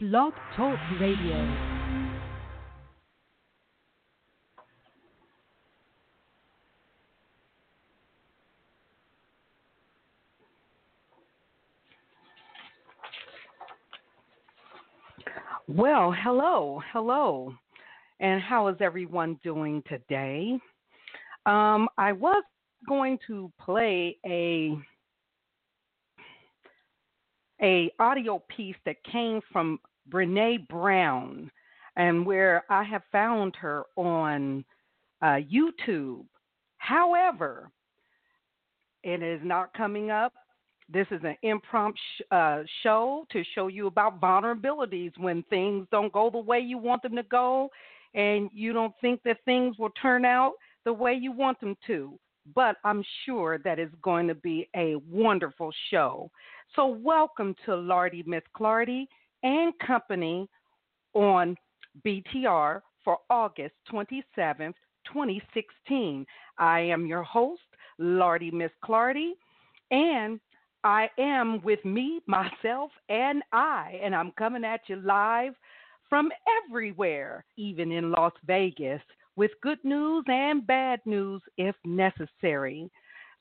Blog Talk Radio. Well, hello, hello, and how is everyone doing today? Um, I was going to play a a audio piece that came from Brene Brown, and where I have found her on uh, YouTube. However, it is not coming up. This is an impromptu uh, show to show you about vulnerabilities when things don't go the way you want them to go, and you don't think that things will turn out the way you want them to. But I'm sure that it's going to be a wonderful show. So, welcome to Lardy Miss Clardy and Company on BTR for August 27th, 2016. I am your host, Lardy Miss Clardy, and I am with me, myself, and I, and I'm coming at you live from everywhere, even in Las Vegas, with good news and bad news if necessary.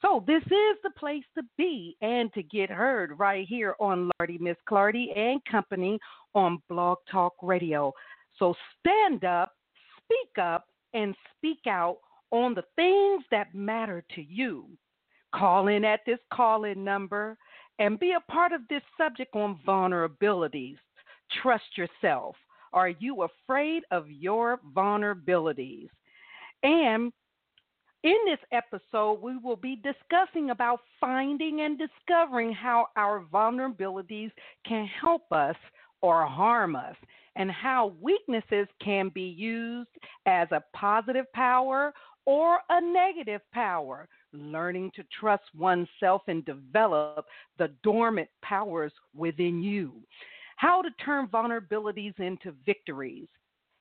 So this is the place to be and to get heard right here on Lardy Miss Clardy and Company on Blog Talk Radio. So stand up, speak up, and speak out on the things that matter to you. Call in at this call in number and be a part of this subject on vulnerabilities. Trust yourself. Are you afraid of your vulnerabilities? And in this episode, we will be discussing about finding and discovering how our vulnerabilities can help us or harm us, and how weaknesses can be used as a positive power or a negative power. Learning to trust oneself and develop the dormant powers within you. How to turn vulnerabilities into victories.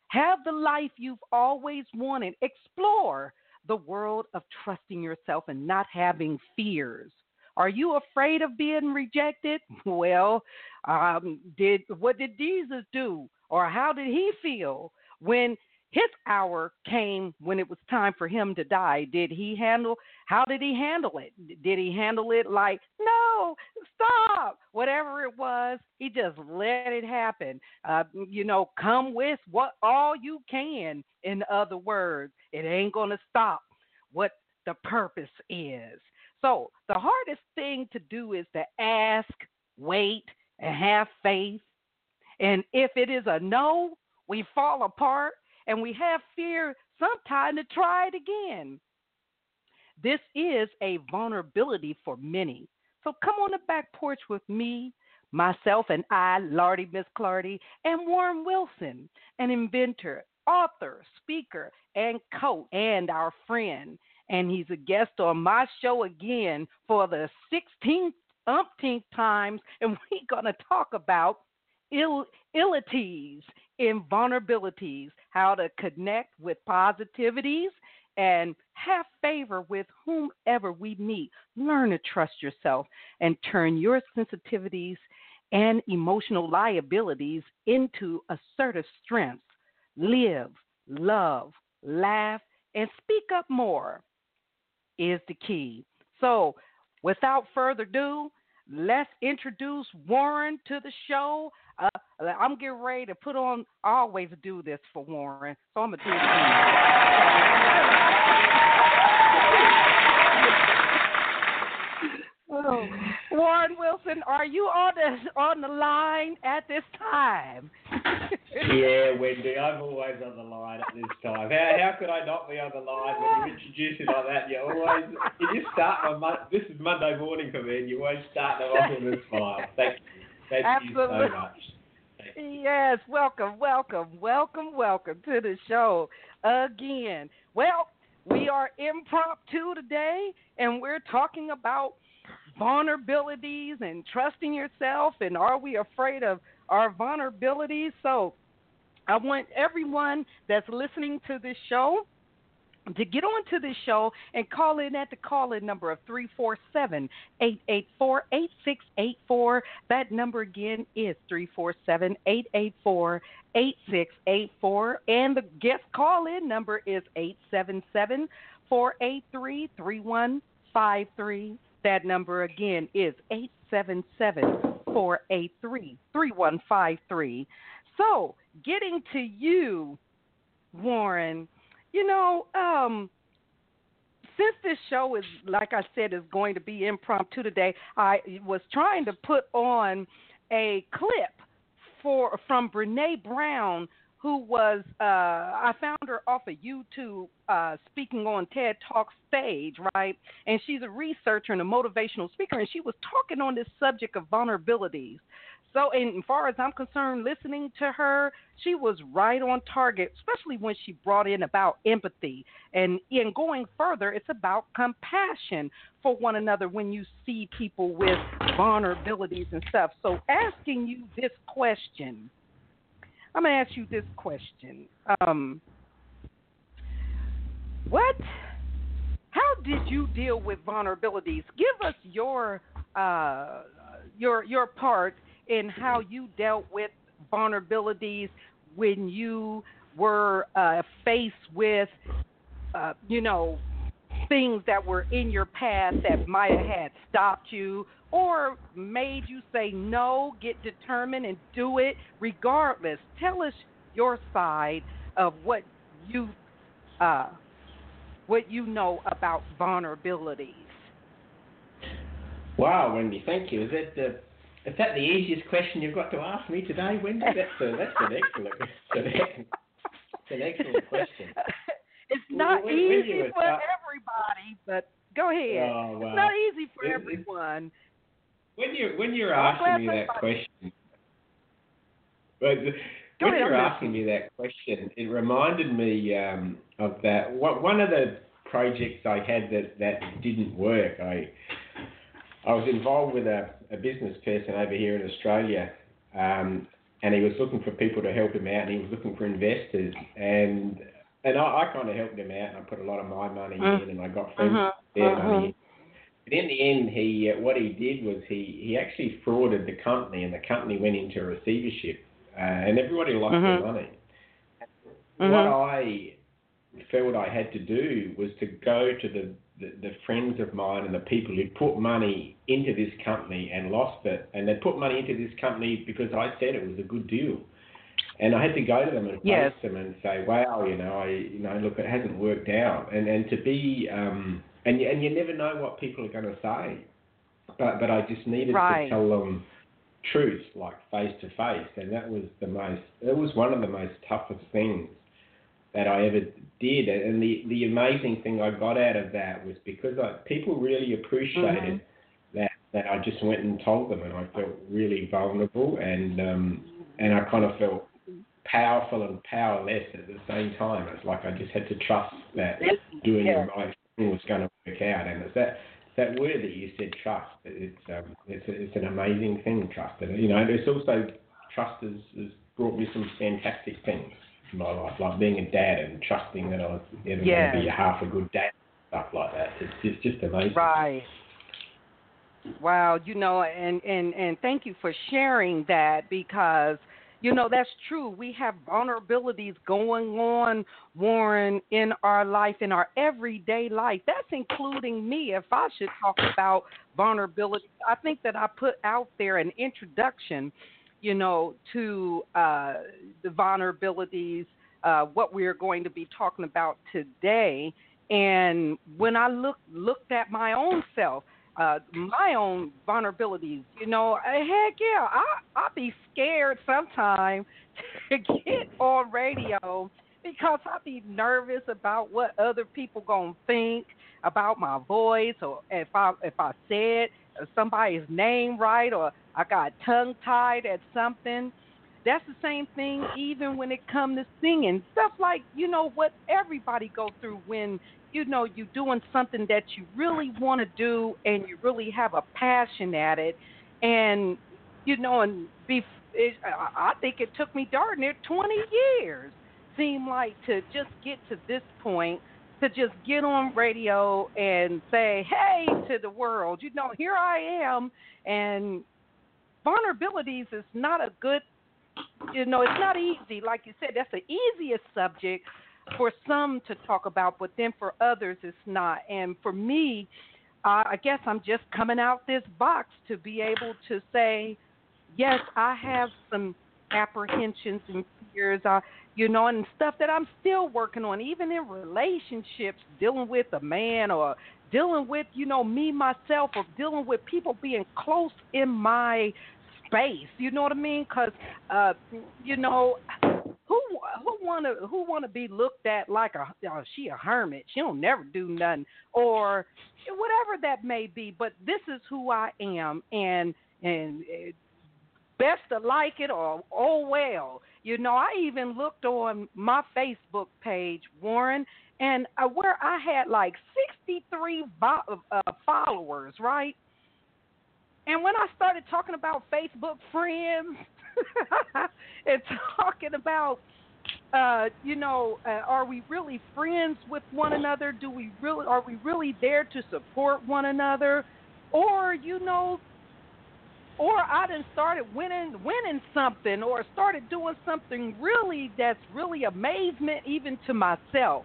Have the life you've always wanted. Explore the world of trusting yourself and not having fears. Are you afraid of being rejected? Well, um, did what did Jesus do, or how did he feel when his hour came when it was time for him to die? Did he handle? How did he handle it? Did he handle it like no, stop, whatever it was? He just let it happen. Uh, you know, come with what all you can. In other words, it ain't gonna stop what the purpose is. So the hardest thing to do is to ask, wait, and have faith. And if it is a no, we fall apart and we have fear sometime to try it again. This is a vulnerability for many. So come on the back porch with me, myself, and I, Lardy Miss Clardy, and Warren Wilson, an inventor, author, speaker, and coach, and our friend. And he's a guest on my show again for the 16th umpteenth times, and we're going to talk about Ill, illities in vulnerabilities, how to connect with positivities and have favor with whomever we meet. Learn to trust yourself and turn your sensitivities and emotional liabilities into assertive strengths. Live, love, laugh, and speak up more is the key. So, without further ado, let's introduce Warren to the show. Uh, I'm getting ready to put on. Always do this for Warren, so I'm gonna do it. Oh, Warren Wilson, are you on the on the line at this time? yeah, Wendy, I'm always on the line at this time. How, how could I not be on the line when you introduce it like that? You always you just start on Mon- this is Monday morning for me, and you always start them off with a smile. Thank you, thank Absolutely. you so much. Yes, welcome, welcome, welcome, welcome to the show again. Well, we are impromptu today, and we're talking about vulnerabilities and trusting yourself, and are we afraid of our vulnerabilities? So, I want everyone that's listening to this show to get onto this show and call in at the call in number of 347 884 8684. That number again is 347 884 8684. And the guest call in number is 877 483 3153. That number again is 877 483 3153. So, getting to you, Warren you know, um, since this show is, like I said, is going to be impromptu today, I was trying to put on a clip for from Brene Brown, who was uh, I found her off of YouTube uh, speaking on TED Talk stage, right? And she's a researcher and a motivational speaker, and she was talking on this subject of vulnerabilities. So, and far as I'm concerned, listening to her, she was right on target, especially when she brought in about empathy. And in going further, it's about compassion for one another when you see people with vulnerabilities and stuff. So, asking you this question, I'm going to ask you this question. Um, what? How did you deal with vulnerabilities? Give us your uh, your your part in how you dealt with vulnerabilities when you were uh, faced with, uh, you know, things that were in your past that might have had stopped you or made you say no, get determined, and do it regardless. Tell us your side of what you uh, what you know about vulnerabilities. Wow, Wendy, thank you. Is that the is that the easiest question you've got to ask me today, Wendy? That's, a, that's an excellent question. It's an excellent question. It's not easy for everybody, but go ahead. Oh, well, it's not easy for it, everyone. When you when you're asking me that question, but when you're asking me that question, it reminded me um, of that one of the projects I had that that didn't work. I I was involved with a, a business person over here in Australia, um, and he was looking for people to help him out, and he was looking for investors, and and I, I kind of helped him out, and I put a lot of my money mm. in, and I got friends uh-huh. their uh-huh. money in. But in the end, he uh, what he did was he he actually frauded the company, and the company went into receivership, uh, and everybody lost uh-huh. their money. What I felt I had to do was to go to the the, the friends of mine and the people who put money into this company and lost it, and they put money into this company because I said it was a good deal. And I had to go to them and yes. face them and say, "Wow, you know, I, you know, look, it hasn't worked out." And and to be, um, and and you never know what people are going to say, but but I just needed right. to tell them truth, like face to face, and that was the most. It was one of the most toughest things that I ever did. And the, the amazing thing I got out of that was because I, people really appreciated mm-hmm. that, that I just went and told them and I felt really vulnerable and, um, and I kind of felt powerful and powerless at the same time. It's like I just had to trust that doing yeah. the right thing was going to work out. And it's that, that word that you said, trust. It's um, it's it's an amazing thing, trust. And you know, it's also trust has, has brought me some fantastic things in my life, like being a dad and trusting that I was ever yeah. going to be a half a good dad, stuff like that. It's, it's just amazing. Right. Wow, you know, and and and thank you for sharing that because you know that's true. We have vulnerabilities going on, Warren, in our life, in our everyday life. That's including me. If I should talk about vulnerability, I think that I put out there an introduction you know, to uh, the vulnerabilities, uh, what we are going to be talking about today. And when I look looked at my own self, uh, my own vulnerabilities, you know, heck yeah, I I be scared sometimes to get on radio because I be nervous about what other people gonna think about my voice or if I if I said somebody's name right or I got tongue tied at something. That's the same thing even when it comes to singing. Stuff like, you know, what everybody go through when, you know, you're doing something that you really want to do and you really have a passion at it. And, you know, and be, it, I think it took me darn near 20 years, seemed like, to just get to this point to just get on radio and say, "Hey" to the world. You know, here I am, and vulnerabilities is not a good. You know, it's not easy. Like you said, that's the easiest subject for some to talk about, but then for others, it's not. And for me, uh, I guess I'm just coming out this box to be able to say, yes, I have some apprehensions and fears, uh, you know, and stuff that I'm still working on, even in relationships, dealing with a man or dealing with, you know, me myself or dealing with people being close in my space. You know what I mean? Because, uh, you know, who who wanna who wanna be looked at like a oh, she a hermit? She don't never do nothing or whatever that may be. But this is who I am, and and best to like it or oh well. You know, I even looked on my Facebook page, Warren, and uh, where I had like 63 vo- uh, followers, right? And when I started talking about Facebook friends and talking about, uh, you know, uh, are we really friends with one another? Do we really are we really there to support one another, or you know, or I done started winning winning something, or started doing something really that's really amazement even to myself.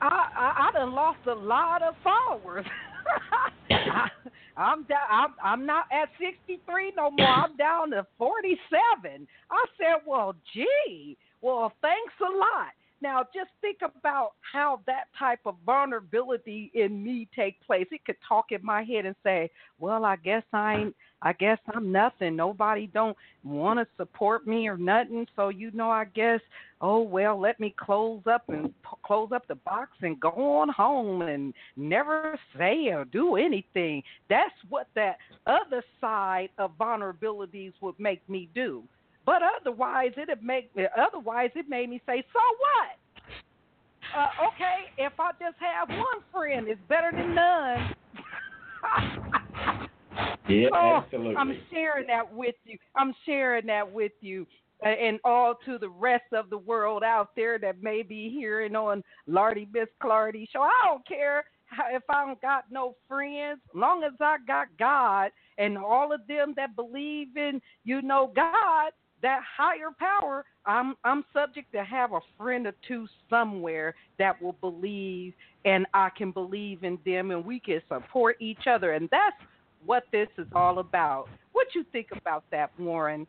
I I, I done lost a lot of followers. I, I'm down. I'm, I'm not at 63 no more. I'm down to 47. I said, well, gee, well, thanks a lot. Now, just think about how that type of vulnerability in me take place. It could talk in my head and say, "Well, I guess I ain't. I guess I'm nothing. Nobody don't want to support me or nothing. So you know, I guess, oh well, let me close up and p- close up the box and go on home and never say or do anything." That's what that other side of vulnerabilities would make me do. But otherwise, it'd make otherwise it made me say, "So what?" Uh, okay, if I just have one friend, it's better than none. yeah, oh, absolutely. I'm sharing that with you. I'm sharing that with you. Uh, and all to the rest of the world out there that may be hearing on Lardy Miss Clardy show. I don't care if I don't got no friends, long as I got God and all of them that believe in, you know, God, that higher power, I'm I'm subject to have a friend or two somewhere that will believe and I can believe in them and we can support each other and that's what this is all about. What you think about that, Warren?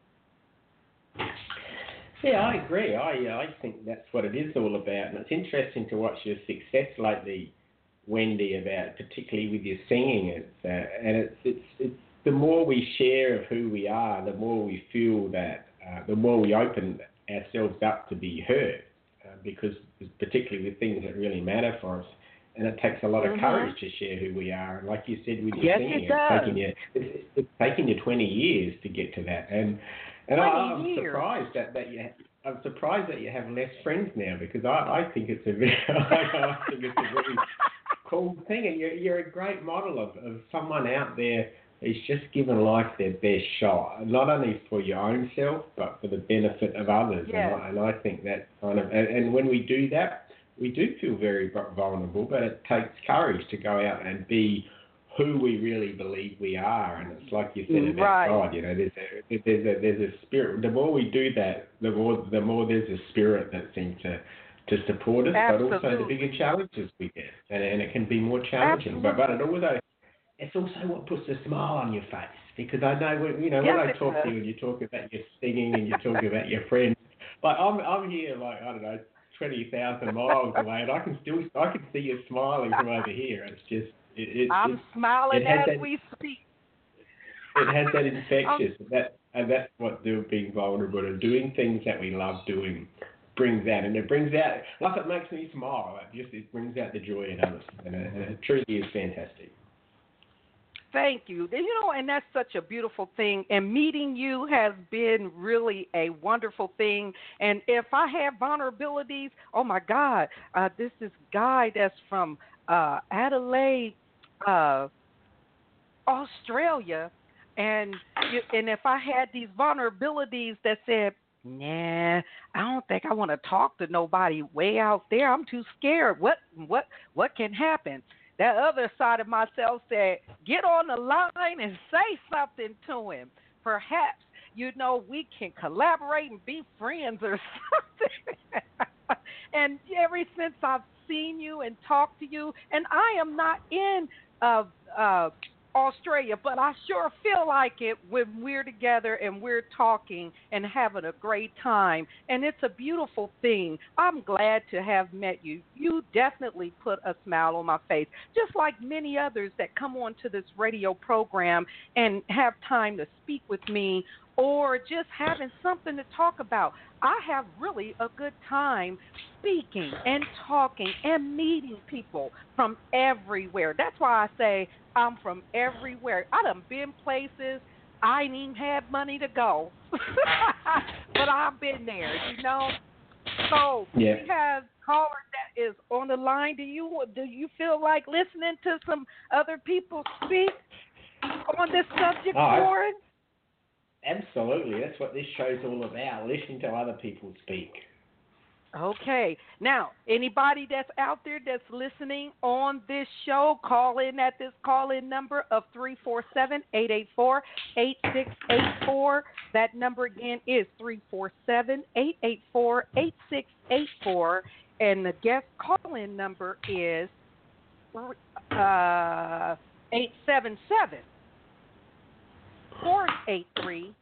Yeah, I agree. I uh, I think that's what it is all about, and it's interesting to watch your success lately, Wendy. About particularly with your singing, it's uh, and it's it's it's the more we share of who we are, the more we feel that uh, the more we open ourselves up to be heard, uh, because particularly with things that really matter for us, and it takes a lot of mm-hmm. courage to share who we are. And like you said with your yes, singing, it it's taking you it's, it's taking you 20 years to get to that, and and I, am surprised that that you. I'm surprised that you have less friends now because I, I think it's a very, I think it's a very cool thing, and you're, you're a great model of, of someone out there who's just given life their best shot, not only for your own self, but for the benefit of others. Yeah. And, I, and I think that kind of, and, and when we do that, we do feel very vulnerable, but it takes courage to go out and be who we really believe we are. And it's like you said about right. God, you know, there's a, there's a, there's a spirit. The more we do that, the more, the more there's a spirit that seems to, to support us, Absolutely. but also the bigger challenges we get. And, and it can be more challenging, but, but it also, it's also what puts a smile on your face because I know when you know yes, when I talk to you and you talk about your singing and you talk about your friends, like I'm I'm here like I don't know twenty thousand miles away and I can still I can see you smiling from over here. It's just it, it, I'm it, smiling as that, we speak. It has that infectious and that and that's what doing being vulnerable and doing things that we love doing brings out and it brings out like it makes me smile. It just it brings out the joy in others and it, and it truly is fantastic. Thank you. You know, and that's such a beautiful thing. And meeting you has been really a wonderful thing. And if I have vulnerabilities, oh my God, uh, this is guy that's from uh, Adelaide, uh, Australia, and and if I had these vulnerabilities that said, Nah, I don't think I want to talk to nobody way out there. I'm too scared. What what what can happen? That other side of myself said, "Get on the line and say something to him. Perhaps you know we can collaborate and be friends or something." and ever since I've seen you and talked to you, and I am not in uh, uh, Australia, but I sure feel like it when we're together and we're talking and having a great time. And it's a beautiful thing. I'm glad to have met you. You definitely put a smile on my face, just like many others that come onto this radio program and have time to speak with me or just having something to talk about. I have really a good time speaking and talking and meeting people from everywhere. That's why I say I'm from everywhere. I done been places I ain't even had money to go, but I've been there, you know. So yeah. we have caller that is on the line. Do you do you feel like listening to some other people speak on this subject, oh, Warren? Absolutely. That's what this show's all about, listening to other people speak. Okay. Now, anybody that's out there that's listening on this show, call in at this call in number of 347 884 8684. That number again is 347 884 8684. And the guest call in number is uh, 877 483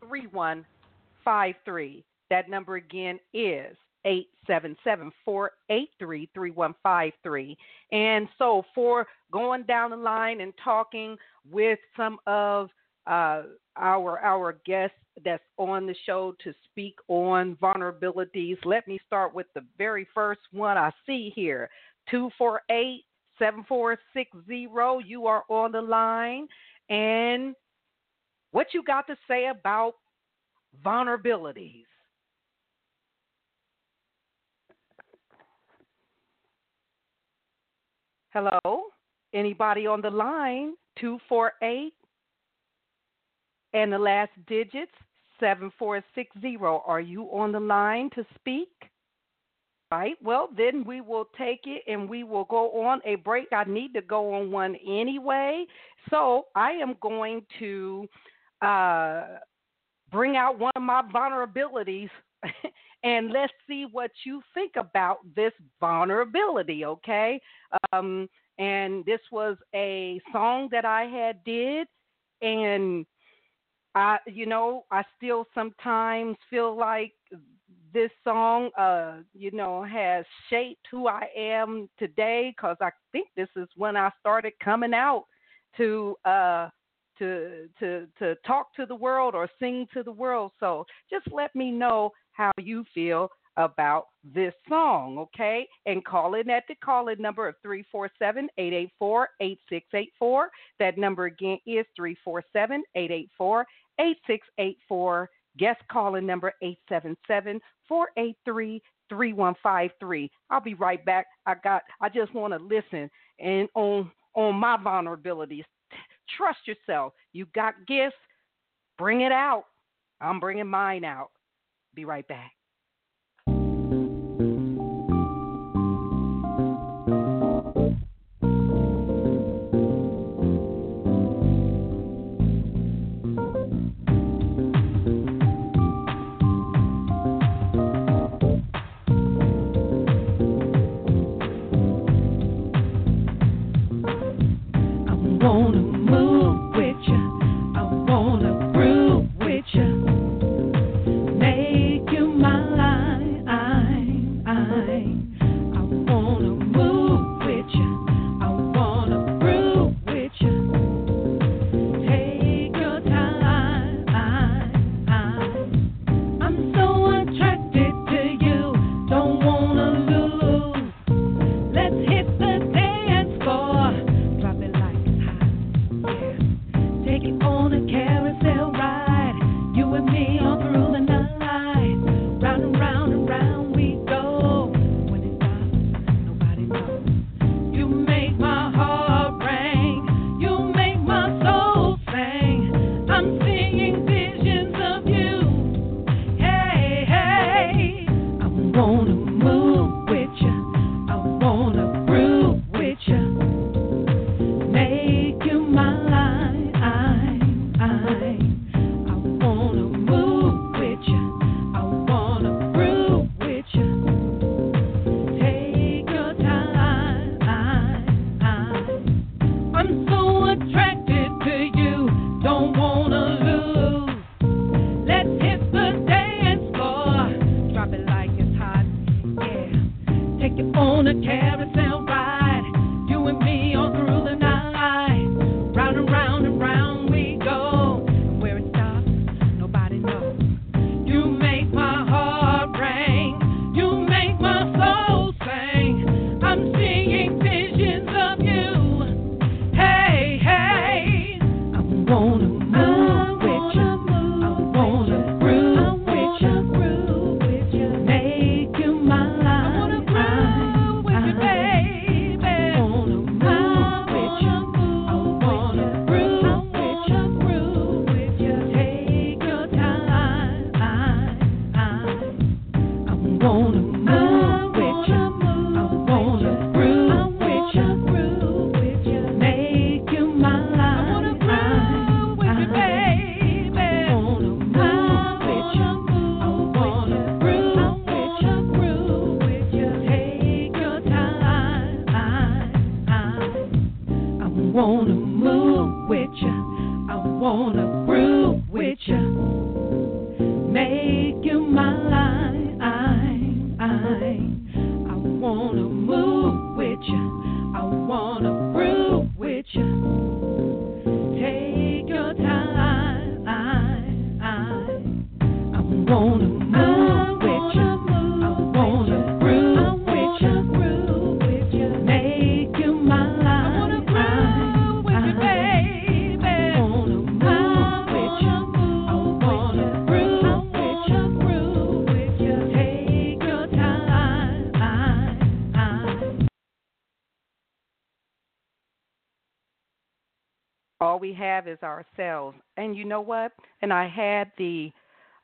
3153. That number again is 877 483 3153. And so, for going down the line and talking with some of uh, our our guests that's on the show to speak on vulnerabilities, let me start with the very first one I see here 248 7460. You are on the line. And what you got to say about vulnerabilities? Hello? Anybody on the line? 248 and the last digits 7460. Are you on the line to speak? Right. Well, then we will take it and we will go on a break. I need to go on one anyway. So I am going to uh, bring out one of my vulnerabilities and let's see what you think about this vulnerability, okay? Um, and this was a song that I had did, and I, you know, I still sometimes feel like this song, uh, you know, has shaped who I am today because I think this is when I started coming out to uh, to to to talk to the world or sing to the world. So just let me know how you feel about this song, okay? And call in at the call in number of 347 884 8684. That number again is 347 884 8684. Guest calling number 877 483 3153. I'll be right back. I got I just want to listen and on on my vulnerabilities Trust yourself. You got gifts, bring it out. I'm bringing mine out. Be right back. Is ourselves. And you know what? And I had the,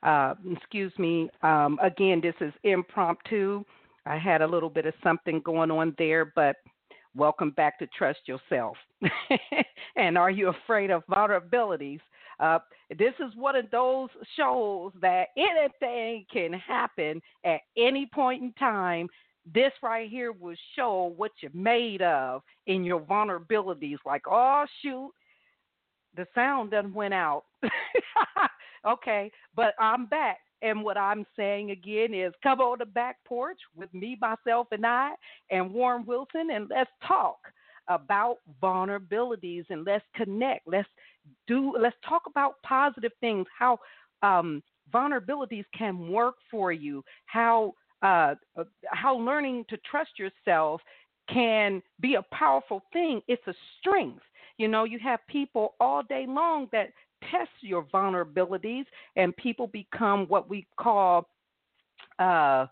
uh, excuse me, um, again, this is impromptu. I had a little bit of something going on there, but welcome back to Trust Yourself. and are you afraid of vulnerabilities? Uh, this is one of those shows that anything can happen at any point in time. This right here will show what you're made of in your vulnerabilities. Like, oh, shoot, the sound done went out. okay, but I'm back. And what I'm saying again is come on the back porch with me, myself, and I, and Warren Wilson, and let's talk about vulnerabilities and let's connect. Let's do. Let's talk about positive things. How um, vulnerabilities can work for you. How uh, how learning to trust yourself can be a powerful thing. It's a strength. You know, you have people all day long that test your vulnerabilities, and people become what we call uh,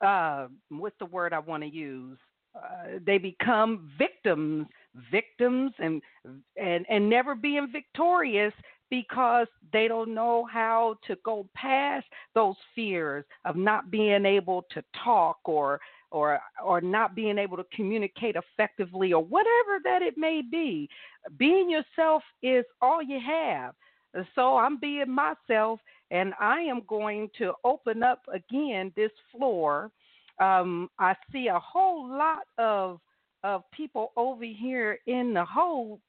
uh, what's the word I want to use? Uh, they become victims, victims, and and and never being victorious because they don't know how to go past those fears of not being able to talk or or or not being able to communicate effectively or whatever that it may be. Being yourself is all you have. So i'm being myself and i am going to open up again this floor. Um, i see a whole lot of of people over here in the whole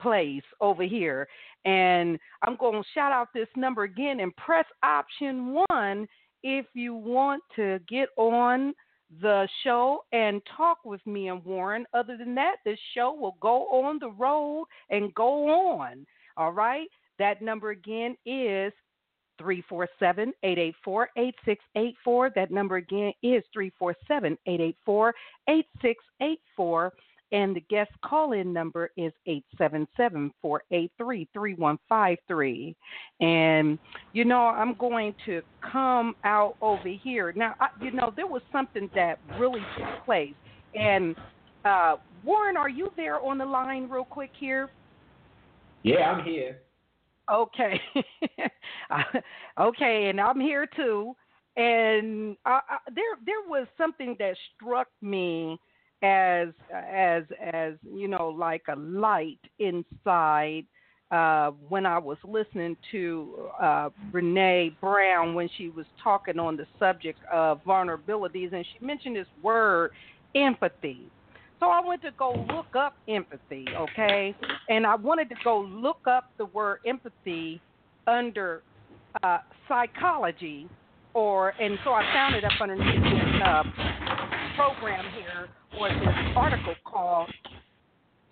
place over here. And i'm going to shout out this number again and press option one if you want to get on the show and talk with me and Warren. Other than that, this show will go on the road and go on. All right? That number again is 347 884 8684. That number again is 347 884 8684. And the guest call in number is 877 483 3153. And, you know, I'm going to come out over here. Now, I, you know, there was something that really took place. And, uh, Warren, are you there on the line real quick here? Yeah, I'm here. Okay. okay, and I'm here too. and I, I, there there was something that struck me as as as you know like a light inside uh, when I was listening to uh, Brene Brown when she was talking on the subject of vulnerabilities, and she mentioned this word empathy. So I went to go look up empathy, okay? And I wanted to go look up the word empathy under uh, psychology, or and so I found it up underneath uh, program here, or this article called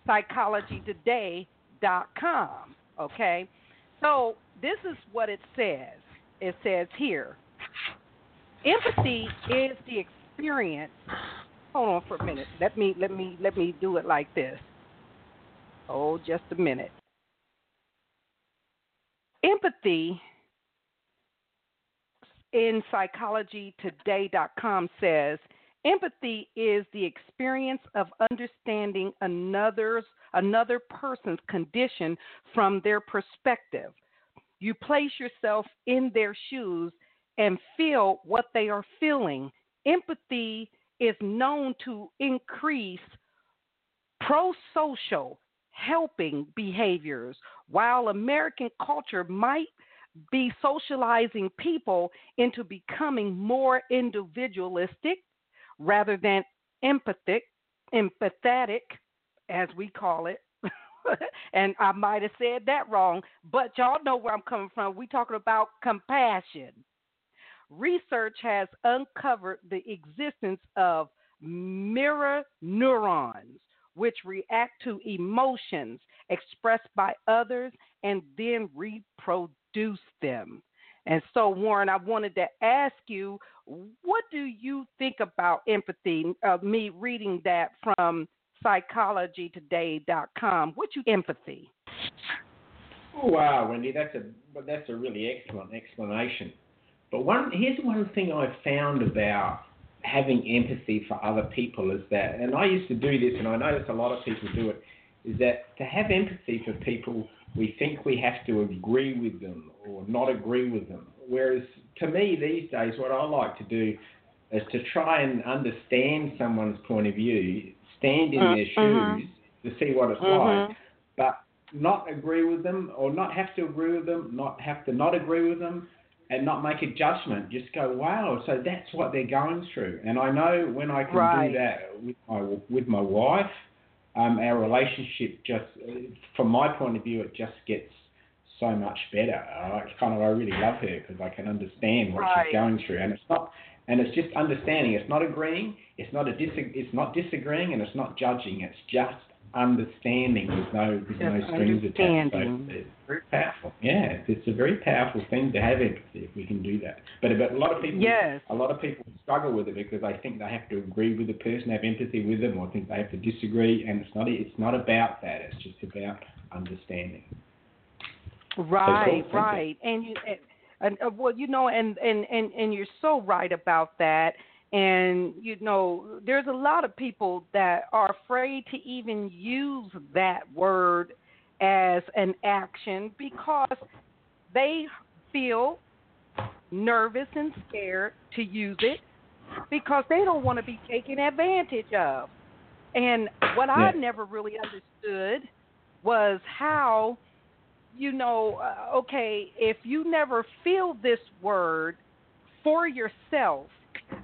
PsychologyToday.com. Okay, so this is what it says. It says here, empathy is the experience hold on for a minute. Let me let me let me do it like this. Oh, just a minute. Empathy in psychologytoday.com says empathy is the experience of understanding another's another person's condition from their perspective. You place yourself in their shoes and feel what they are feeling. Empathy is known to increase pro social helping behaviors, while American culture might be socializing people into becoming more individualistic rather than empathic, empathetic, as we call it. and I might have said that wrong, but y'all know where I'm coming from. We talking about compassion research has uncovered the existence of mirror neurons, which react to emotions expressed by others and then reproduce them. And so, Warren, I wanted to ask you, what do you think about empathy? Uh, me reading that from psychologytoday.com. What you empathy? Oh, wow, Wendy, that's a that's a really excellent explanation. But one here's one thing I've found about having empathy for other people is that, and I used to do this, and I notice a lot of people do it, is that to have empathy for people, we think we have to agree with them or not agree with them. Whereas to me these days, what I like to do is to try and understand someone's point of view, stand in uh, their uh-huh. shoes to see what it's uh-huh. like, but not agree with them or not have to agree with them, not have to not agree with them, and not make a judgment. Just go, wow, so that's what they're going through. And I know when I can right. do that with my with my wife, um, our relationship just, from my point of view, it just gets so much better. I kind of I really love her because I can understand what right. she's going through, and it's not. And it's just understanding. It's not agreeing. It's not a dis. It's not disagreeing, and it's not judging. It's just understanding. There's no there's no strings attached. So it's very powerful. Yeah, it's a very powerful thing to have empathy if we can do that. But, but a lot of people yes. a lot of people struggle with it because they think they have to agree with the person, have empathy with them, or think they have to disagree. And it's not it's not about that. It's just about understanding. Right, so right, and you. And, and, uh, well, you know, and, and, and, and you're so right about that and, you know, there's a lot of people that are afraid to even use that word as an action because they feel nervous and scared to use it because they don't want to be taken advantage of. And what yeah. I never really understood was how, you know, uh, okay, if you never feel this word for yourself,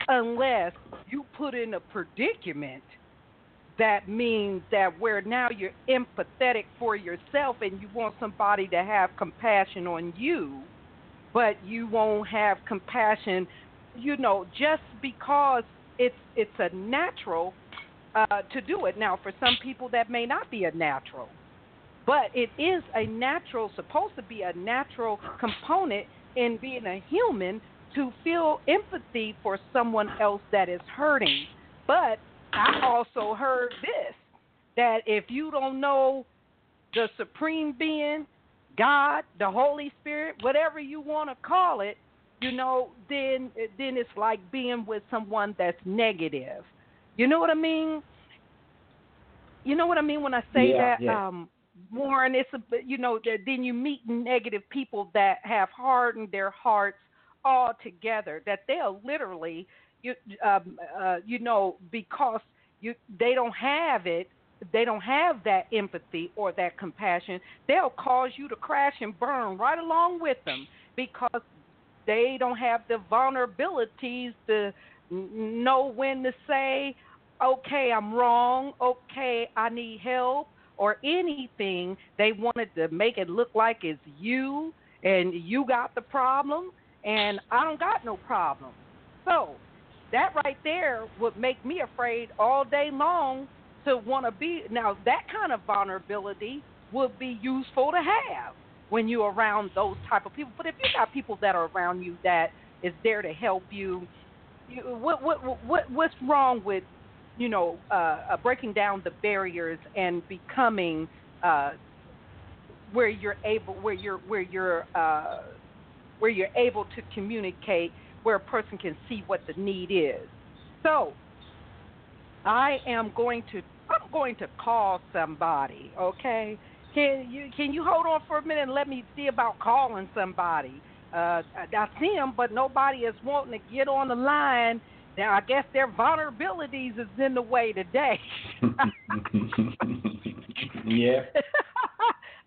unless you put in a predicament that means that where now you're empathetic for yourself and you want somebody to have compassion on you, but you won't have compassion, you know, just because it's it's a natural uh, to do it. Now, for some people, that may not be a natural, but it is a natural, supposed to be a natural component in being a human to feel empathy for someone else that is hurting. But I also heard this that if you don't know the supreme being, God, the Holy Spirit, whatever you want to call it, you know, then then it's like being with someone that's negative. You know what I mean? You know what I mean when I say yeah, that, yeah. um, Warren. It's a you know then you meet negative people that have hardened their hearts all together that they'll literally you um, uh, you know because you they don't have it they don't have that empathy or that compassion they'll cause you to crash and burn right along with them because they don't have the vulnerabilities to know when to say okay i'm wrong. Okay i need help or anything. They wanted to make it look like it's you and you got the problem and i don't got no problem. So that right there would make me afraid all day long to want to be. Now, that kind of vulnerability would be useful to have when you're around those type of people. But if you got people that are around you that is there to help you, you what what what what's wrong with you know uh, uh, breaking down the barriers and becoming uh, where you're able where you're where you're uh, where you're able to communicate where a person can see what the need is. So I am going to I'm going to call somebody, okay? Can you can you hold on for a minute and let me see about calling somebody? Uh, I see them, but nobody is wanting to get on the line. Now I guess their vulnerabilities is in the way today. yeah.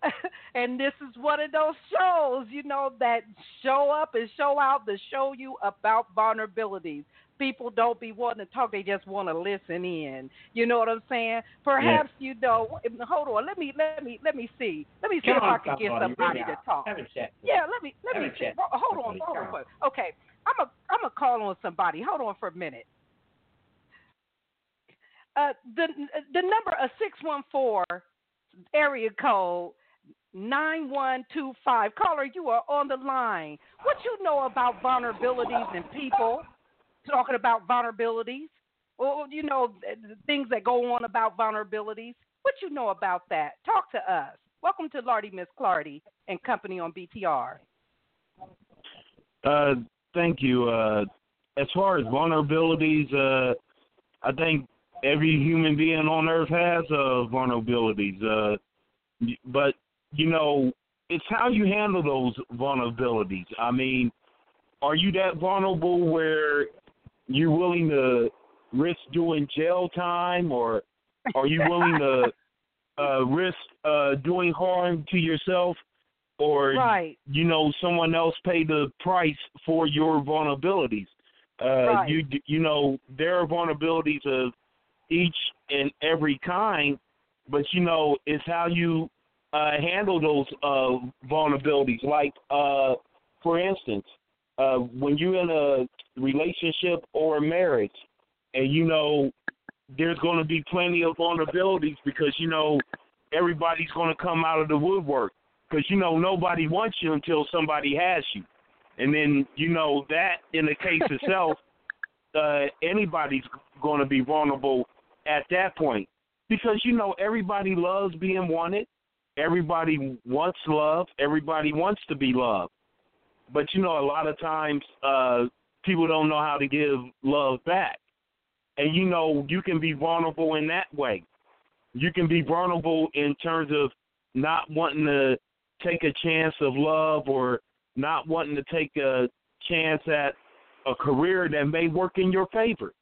and this is one of those shows, you know, that show up and show out to show you about vulnerabilities. People don't be wanting to talk; they just want to listen in. You know what I'm saying? Perhaps yeah. you know. Hold on, let me let me let me see. Let me see Come if on, I can get somebody, to talk. Have a chat. Yeah, let me let Have me see. chat. Hold on, hold on. Okay, I'm a I'm a call on somebody. Hold on for a minute. Uh, the the number of six one four area code 9125. Caller, you are on the line. What you know about vulnerabilities and people talking about vulnerabilities? Or, you know, things that go on about vulnerabilities. What you know about that? Talk to us. Welcome to Lardy Miss Clardy and Company on BTR. Uh, thank you. Uh, as far as vulnerabilities, uh, I think every human being on earth has uh, vulnerabilities. Uh, but you know, it's how you handle those vulnerabilities. I mean, are you that vulnerable where you're willing to risk doing jail time, or are you willing to uh, risk uh, doing harm to yourself, or right. you know someone else pay the price for your vulnerabilities? Uh, right. You you know there are vulnerabilities of each and every kind, but you know it's how you uh, handle those uh, vulnerabilities. Like, uh, for instance, uh, when you're in a relationship or a marriage, and you know there's going to be plenty of vulnerabilities because you know everybody's going to come out of the woodwork because you know nobody wants you until somebody has you, and then you know that in the case itself, uh, anybody's going to be vulnerable at that point because you know everybody loves being wanted everybody wants love. Everybody wants to be loved. But you know, a lot of times uh, people don't know how to give love back. And you know, you can be vulnerable in that way. You can be vulnerable in terms of not wanting to take a chance of love or not wanting to take a chance at a career that may work in your favor.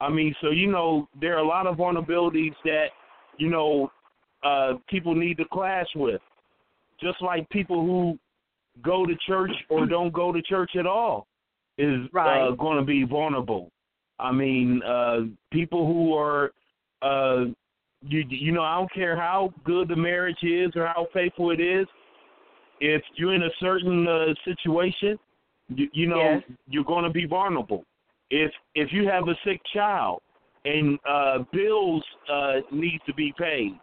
I mean, so you know, there are a lot of vulnerabilities that, you know, uh, people need to clash with. Just like people who go to church or don't go to church at all is right. uh, going to be vulnerable. I mean, uh, people who are, uh, you you know, I don't care how good the marriage is or how faithful it is. If you're in a certain uh, situation, you, you know, yes. you're going to be vulnerable. If if you have a sick child and uh, bills uh, need to be paid,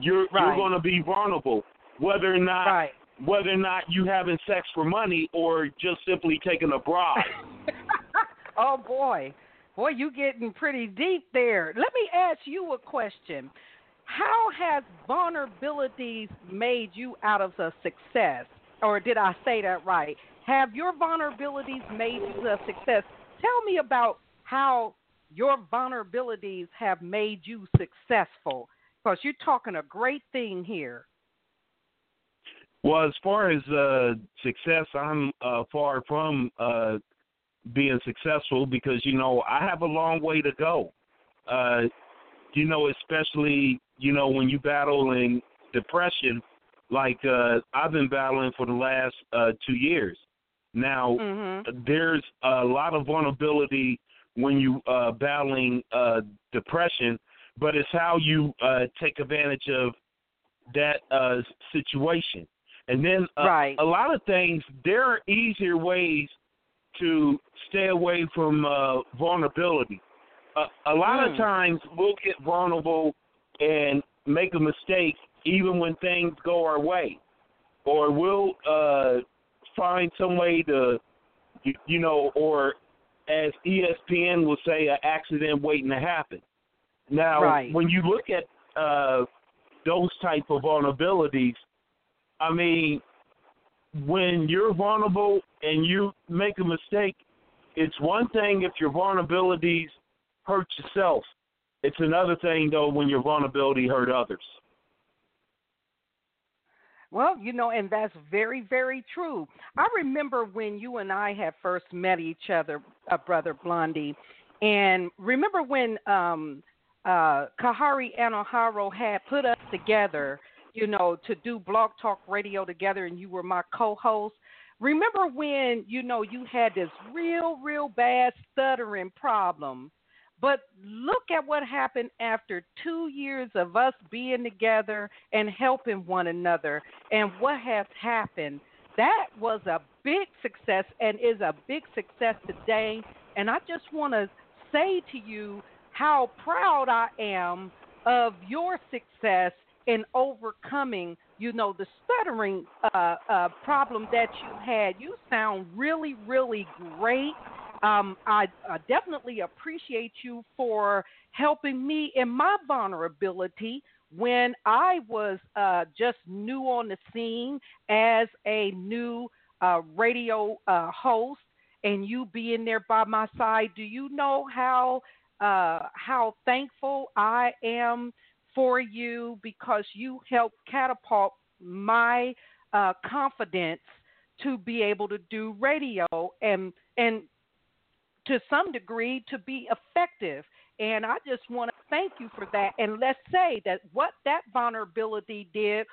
you're right. you're going to be vulnerable, whether or not right. Whether or not you having sex for money or just simply taking a bribe. oh boy, boy, you getting pretty deep there. Let me ask you a question. How has vulnerabilities made you out of a success? Or did I say that right? Have your vulnerabilities made you a success? Tell me about how your vulnerabilities have made you successful because you're talking a great thing here. Well, as far as uh, success, I'm uh, far from uh, being successful because you know I have a long way to go. Uh, you know, especially you know when you battling depression, like uh, I've been battling for the last uh, two years. Now, mm-hmm. there's a lot of vulnerability when you uh, battling uh, depression, but it's how you uh, take advantage of that uh, situation. And then uh, right. a lot of things, there are easier ways to stay away from uh, vulnerability. Uh, a lot mm. of times we'll get vulnerable and make a mistake even when things go our way, or we'll uh, find some way to, you, you know, or as ESPN will say, an accident waiting to happen. Now, right. when you look at uh, those type of vulnerabilities, I mean, when you're vulnerable and you make a mistake, it's one thing if your vulnerabilities hurt yourself. It's another thing though when your vulnerability hurt others. Well, you know, and that's very, very true. I remember when you and I had first met each other, uh, brother Blondie, and remember when um, uh, Kahari Anoharo had put us together, you know, to do Blog Talk Radio together, and you were my co-host. Remember when you know you had this real, real bad stuttering problem, but look at what happened after two years of us being together and helping one another, and what has happened. That was a big success and is a big success today. And I just want to say to you how proud I am of your success in overcoming, you know, the stuttering uh, uh, problem that you had. You sound really, really great. Um, I, I definitely appreciate you for helping me in my vulnerability when I was uh, just new on the scene as a new uh, radio uh, host, and you being there by my side. Do you know how uh, how thankful I am for you because you helped catapult my uh, confidence to be able to do radio and and to some degree to be effective. And I just want to thank you for that. And let's say that what that vulnerability did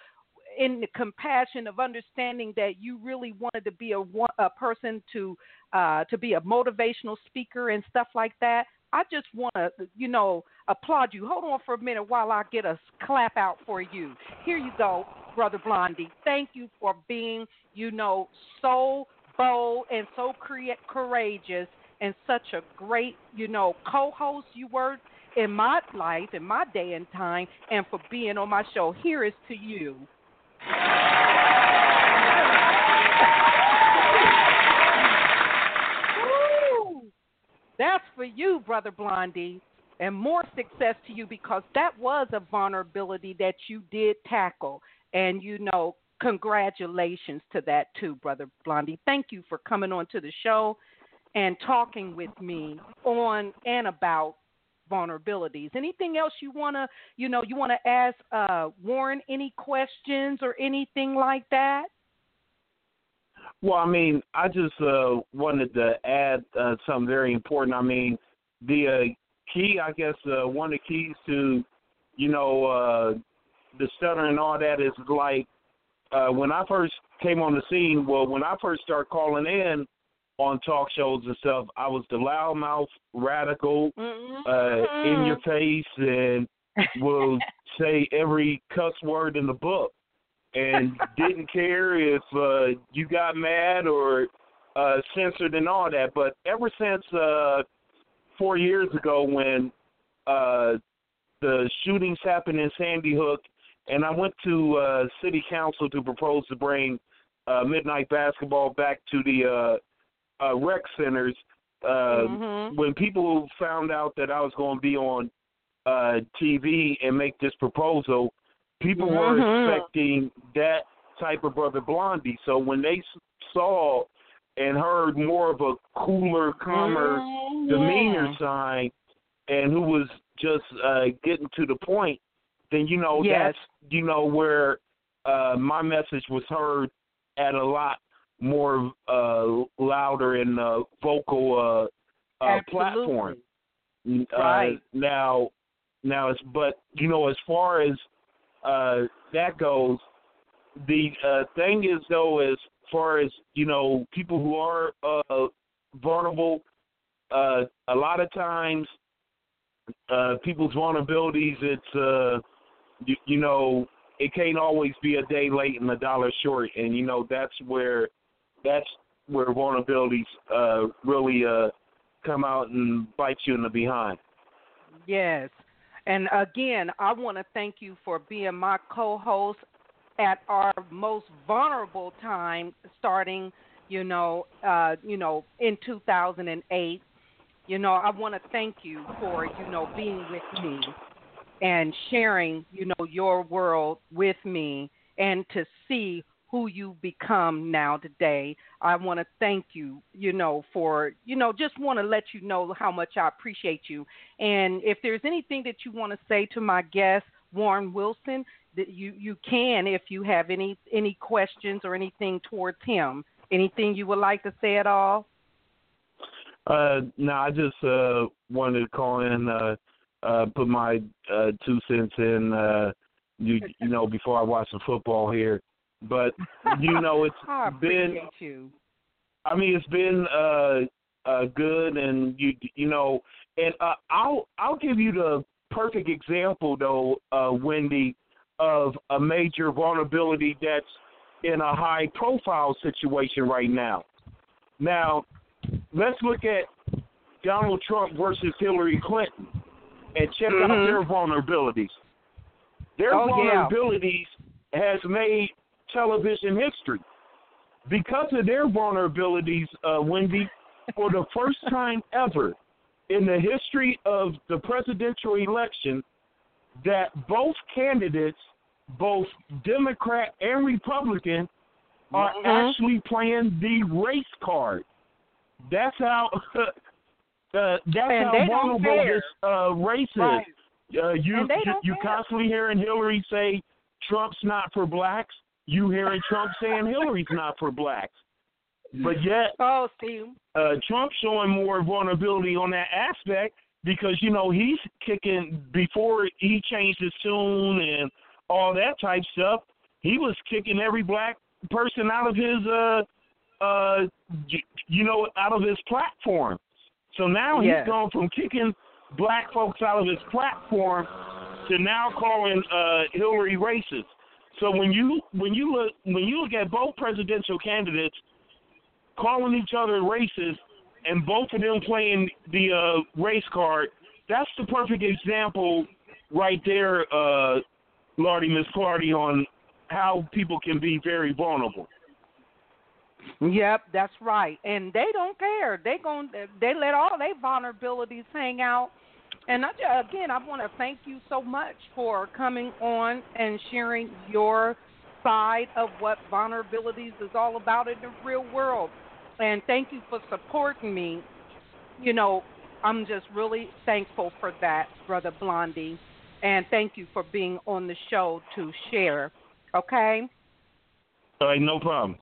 in the compassion of understanding that you really wanted to be a, a person to uh, to be a motivational speaker and stuff like that. I just want to, you know, applaud you. Hold on for a minute while I get a clap out for you. Here you go, Brother Blondie. Thank you for being, you know, so bold and so cre- courageous and such a great, you know, co-host you were in my life, in my day and time, and for being on my show. Here is to you. That's for you, Brother Blondie, and more success to you because that was a vulnerability that you did tackle. And, you know, congratulations to that, too, Brother Blondie. Thank you for coming on to the show and talking with me on and about vulnerabilities. Anything else you wanna, you know, you wanna ask uh, Warren any questions or anything like that? Well, I mean, I just uh, wanted to add uh, something very important. I mean, the uh, key, I guess, uh, one of the keys to, you know, uh, the stutter and all that is like uh, when I first came on the scene. Well, when I first started calling in on talk shows and stuff, I was the loudmouth radical, mm-hmm. uh, in your face, and will say every cuss word in the book and didn't care if uh, you got mad or uh, censored and all that. But ever since uh, four years ago, when uh, the shootings happened in Sandy Hook, and I went to uh, city council to propose to bring uh, midnight basketball back to the uh, uh, rec centers. Uh, mm-hmm. When people found out that I was going to be on uh, TV and make this proposal, people mm-hmm. were expecting that type of brother Blondie. So when they saw and heard more of a cooler, calmer mm-hmm. demeanor sign, and who was just uh, getting to the point, then you know yes. that's you know where uh, my message was heard at a lot more uh, louder and uh, vocal uh, uh, platform. Right. Uh, now, now it's but you know as far as uh, that goes, the uh, thing is though as far as you know people who are uh, vulnerable, uh, a lot of times uh, people's vulnerabilities it's uh, you, you know it can't always be a day late and a dollar short, and you know that's where that's where vulnerabilities uh, really uh, come out and bite you in the behind. Yes. And again, I want to thank you for being my co-host at our most vulnerable time, starting, you know, uh, you know, in 2008. You know, I want to thank you for, you know, being with me and sharing, you know, your world with me and to see who you become now today. I want to thank you, you know, for, you know, just want to let you know how much I appreciate you. And if there's anything that you want to say to my guest, Warren Wilson, that you you can if you have any any questions or anything towards him. Anything you would like to say at all? Uh, no, I just uh wanted to call in uh uh, put my uh, two cents in. Uh, you you know before I watch the football here, but you know it's I been. You. I mean it's been uh, uh, good, and you you know, and uh, I'll I'll give you the perfect example though, uh, Wendy, of a major vulnerability that's in a high profile situation right now. Now, let's look at Donald Trump versus Hillary Clinton and check mm-hmm. out their vulnerabilities. Their oh, vulnerabilities yeah. has made television history. Because of their vulnerabilities, uh, Wendy, for the first time ever in the history of the presidential election, that both candidates, both Democrat and Republican, are mm-hmm. actually playing the race card. That's how Uh, that's and how vulnerable this uh, race right. is. Uh, you you, you constantly hearing Hillary say Trump's not for blacks. You hearing Trump saying Hillary's not for blacks. But yet, oh, Steve. Uh, Trump's showing more vulnerability on that aspect because you know he's kicking before he changed his tune and all that type stuff. He was kicking every black person out of his uh uh you know out of his platform. So now he's gone from kicking black folks out of his platform to now calling uh, Hillary racist. So when you when you look when you look at both presidential candidates calling each other racist and both of them playing the uh, race card, that's the perfect example right there, uh, Lardy Miss Clardy, on how people can be very vulnerable. Yep, that's right. And they don't care. They going they let all their vulnerabilities hang out. And I, again, I want to thank you so much for coming on and sharing your side of what vulnerabilities is all about in the real world. And thank you for supporting me. You know, I'm just really thankful for that, Brother Blondie. And thank you for being on the show to share. Okay? All right, no problem.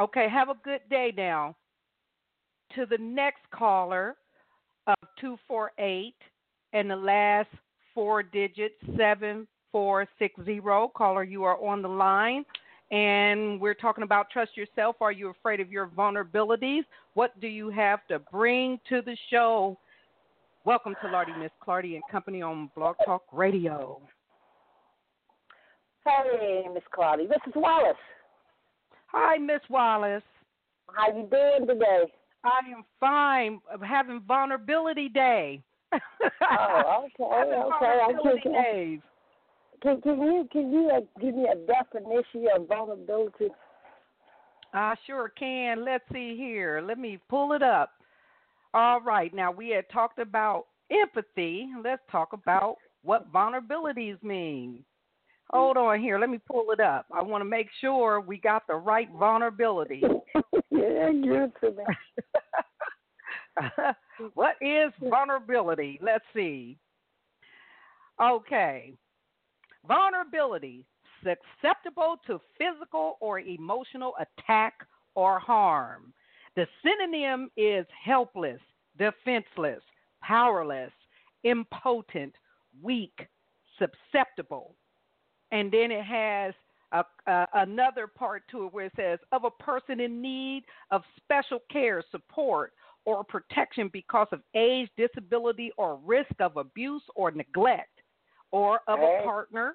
Okay, have a good day now. To the next caller 248 and the last four digits 7460. Caller, you are on the line. And we're talking about trust yourself. Are you afraid of your vulnerabilities? What do you have to bring to the show? Welcome to Lardy Miss Clardy and Company on Blog Talk Radio. Hey, Miss Clardy. This is Wallace. Hi, Miss Wallace. How you doing today? I am fine. I'm having vulnerability day. oh, okay, okay. Vulnerability can, days. Can, can you can you uh, give me a definition of vulnerability? I sure can. Let's see here. Let me pull it up. All right. Now we had talked about empathy. Let's talk about what vulnerabilities mean. Hold on here. Let me pull it up. I want to make sure we got the right vulnerability. what is vulnerability? Let's see. Okay. Vulnerability, susceptible to physical or emotional attack or harm. The synonym is helpless, defenseless, powerless, impotent, weak, susceptible. And then it has a, uh, another part to it where it says, of a person in need of special care, support, or protection because of age, disability, or risk of abuse or neglect, or of a partner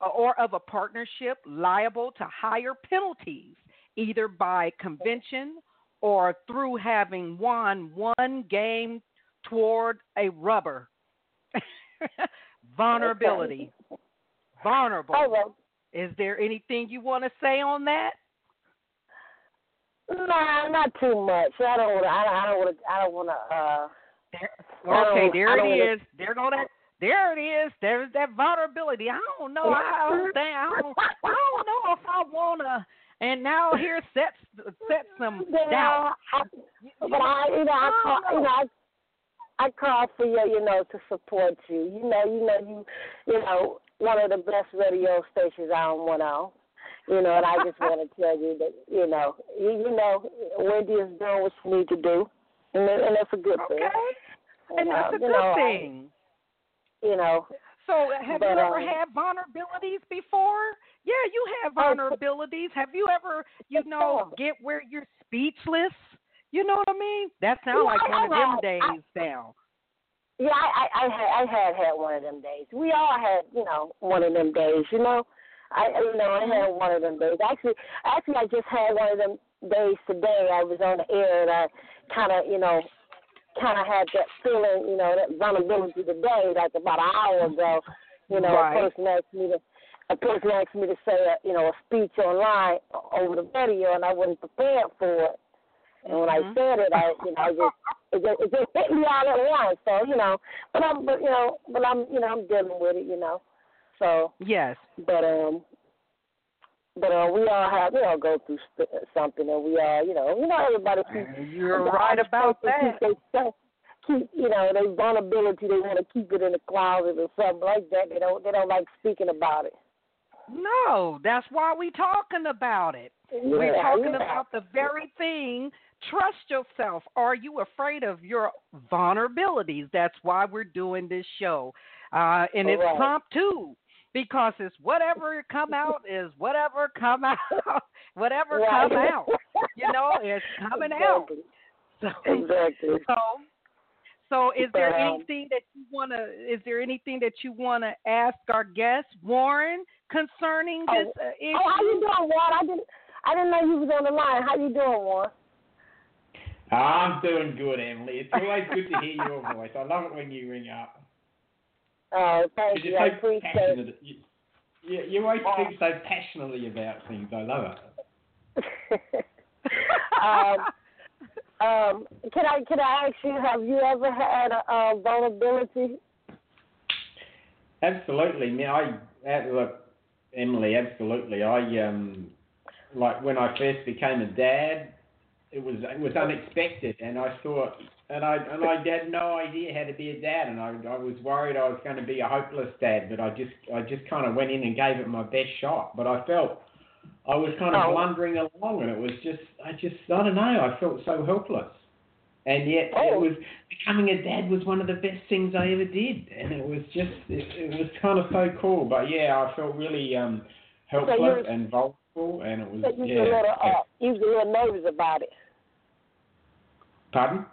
or of a partnership liable to higher penalties, either by convention or through having won one game toward a rubber. Vulnerability. Vulnerable. Oh, Is there anything you want to say on that? Nah, not too much. I don't want to. I don't want to. I don't want to. Uh, there, okay, there it wanna, is. There go that. There it is. There's that vulnerability. I don't know. I don't think. I don't. I don't know if I wanna. And now here sets sets some yeah, doubt. I, but I, you know, I call, you know, I, I call for you, you know, to support you. You know, you know, you, you know, one of the best radio stations I don't want on. You know, and I just want to tell you that, you know, you, you know, Wendy is doing what she needs to do, and, and that's a good okay. thing. And, and that's uh, a good know, thing. I, you know. So, have but, you ever um, had vulnerabilities before? Yeah, you have Oh, vulnerabilities. Have you ever, you know, get where you're speechless? You know what I mean? That sounds like one of them days now. Yeah, I, I, I had I had had one of them days. We all had, you know, one of them days. You know, I you know I had one of them days. Actually, actually, I just had one of them days today. I was on the air and I kind of, you know, kind of had that feeling, you know, that vulnerability today, like about an hour ago. You know, Right. a person asked me to. A person asked me to say, a, you know, a speech online over the radio, and I wasn't prepared for it. And when Mhm. I said it, I, you know, I just it just, it just hit me all at once. So you know, but I'm, but you know, but I'm, you know, I'm dealing with it. You know, so Yes. but um, but uh, we all have, we all go through st- something, and we all, you know, you know, everybody keep. You're right about that. Keep, say, keep, you know, their vulnerability. They want to keep it in the closet or something like that. They don't, they don't like speaking about it. No, that's why we talking about it. We're talking yeah. about the very thing. Trust yourself. Are you afraid of your vulnerabilities? That's why we're doing this show. Uh, and it's Right. promptu because it's whatever come out is whatever come out. whatever Right. come out. You know, it's coming out. Exactly. So, Exactly. so, so is there um, anything that you want to? Is there anything that you want to ask our guest Warren concerning Oh, this uh, issue? Oh, how you doing, Juan? I didn't, I didn't know you was on the line. How you doing, Juan? I'm doing good, Emily. It's always good to hear your voice. I love it when you ring up. Oh, thank you. I appreciate it. You, you, you always speak so passionately about things. I love it. um, um, can I can I ask you? Have you ever had a, uh vulnerability? Absolutely. Now, I look, Emily. Absolutely. I um, like when I first became a dad. It was it was unexpected, and I thought, and I and I had no idea how to be a dad, and I I was worried I was going to be a hopeless dad, but I just I just kind of went in and gave it my best shot. But I felt I was kind of Oh. blundering along, and it was just I just I don't know. I felt so helpless, and yet Oh. it was becoming a dad was one of the best things I ever did, and it was just it, it was kind of so cool. But yeah, I felt really um helpless you're- and vulnerable, and it was But you was yeah. a little uh, you was a little nervous about it. Pardon?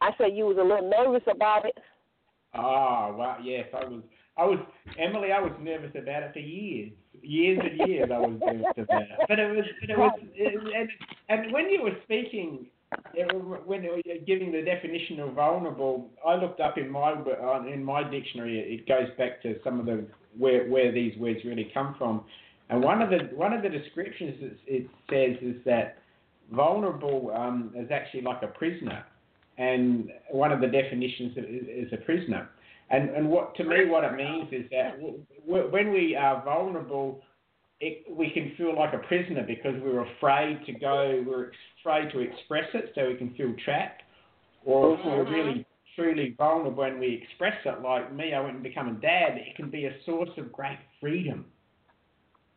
I said you was a little nervous about it. Ah, well, yes, I was. I was Emily. I was nervous about it for years, years and years. I was nervous about it, but it was, but it was, it, and and when you were speaking, it, when you were giving the definition of vulnerable, I looked up in my uh, in my dictionary. It goes back to some of the where where these words really come from, and one of the one of the descriptions it, it says is that vulnerable um, is actually like a prisoner and one of the definitions is, is a prisoner. And and what to me what it means is that w- w- when we are vulnerable, it, we can feel like a prisoner because we're afraid to go, we're afraid to express it, so we can feel trapped. Or if we're really truly vulnerable and we express it, like me, I went and become a dad. It can be a source of great freedom.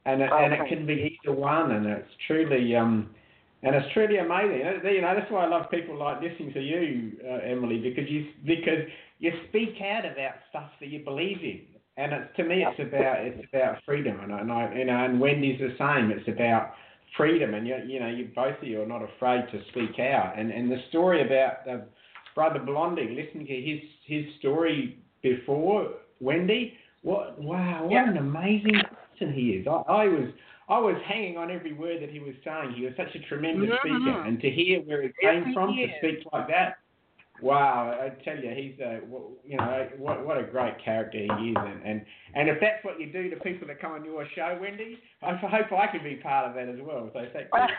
And it, okay. and it can be either one, and it's truly um, and it's truly amazing. You know, that's why I love people like listening to you, uh, Emily, because you because you speak out about stuff that you believe in, and it's to me it's about it's about freedom, and I, and I you know, and Wendy's the same. It's about freedom, and you you know, you both of you are not afraid to speak out, and and the story about uh, brother Blondie, listening to his his story before Wendy, what wow, what Yeah. an amazing person he is. I, I was I was hanging on every word that he was saying. He was such a tremendous Mhm. speaker, and to hear where he Yes, came he from to is. speak like that, wow! I tell you, he's a you know what what a great character he is, and and, and if that's what you do to people that come on your show, Wendy, I hope I can be part of that as well. So thank you.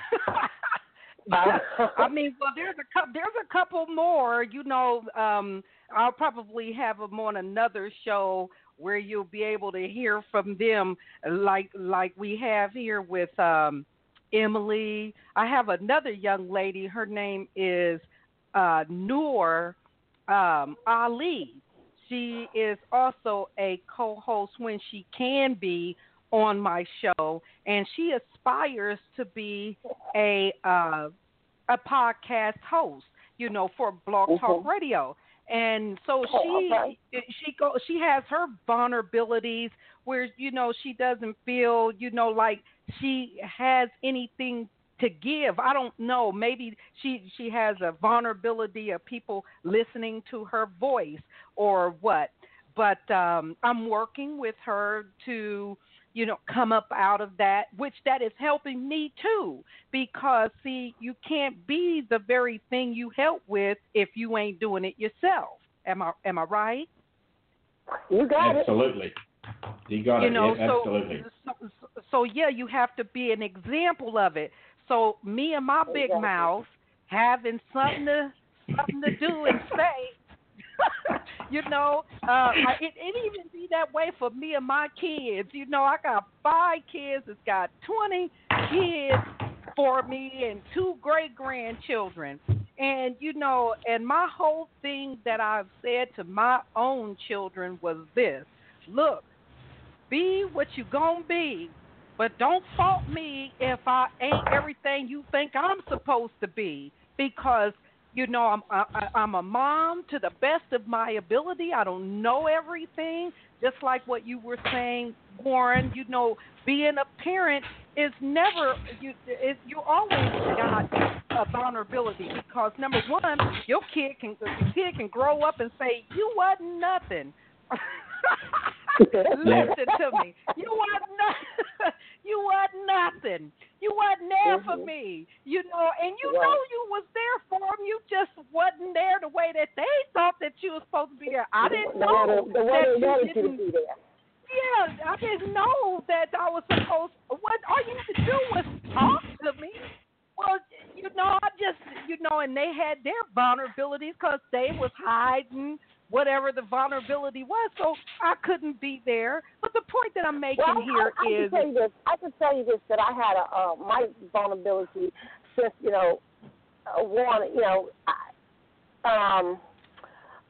I mean, well, there's a cou- there's a couple more. You know, um, I'll probably have them on another show where you'll be able to hear from them, like like we have here with um, Emily. I have another young lady. Her name is uh, Noor um, Ali. She is also a co-host when she can be on my show, and she aspires to be a uh, a podcast host, you know, for Blog Talk Mhm. Radio. And so Oh, she okay. she go she has her vulnerabilities where you know she doesn't feel you know like she has anything to give. I don't know. Maybe she she has a vulnerability of people listening to her voice or what. But um I'm working with her to you know come up out of that which that is helping me too because see you can't be the very thing you help with if you ain't doing it yourself am i am i right You got it. Absolutely, you got you it. know yeah, so, absolutely. so so yeah you have to be an example of it so me and my big Exactly. mouth having something to something to do and say you know uh it it even be that way for me and my kids you know i got five kids it's got 20 kids for me and two great grandchildren and you know and my whole thing that i've said to my own children was this look be what you gonna be, but don't fault me if I ain't everything you think I'm supposed to be. Because you know I'm I, I'm a mom to the best of my ability. I don't know everything. Just like what you were saying, Warren. You know, being a parent is never you. It, you always got a vulnerability because number one, your kid can your kid can grow up and say you wasn't nothing. Listen to me. You want no, you want nothing. You wasn't there for Mhm. me. You know, and you Right. know you was there for them. You just wasn't there the way that they thought that you was supposed to be there. I didn't the know the way that you you didn't. be there. Yeah, I didn't know that I was supposed. What all you had to do was talk to me. Well, you know, I just, you know, and they had their vulnerabilities because they was hiding whatever the vulnerability was, so I couldn't be there. But the point that I'm making Well, here I, I, I can tell you this. I can tell you this that I had a uh, my vulnerability since you know uh, one you know I, um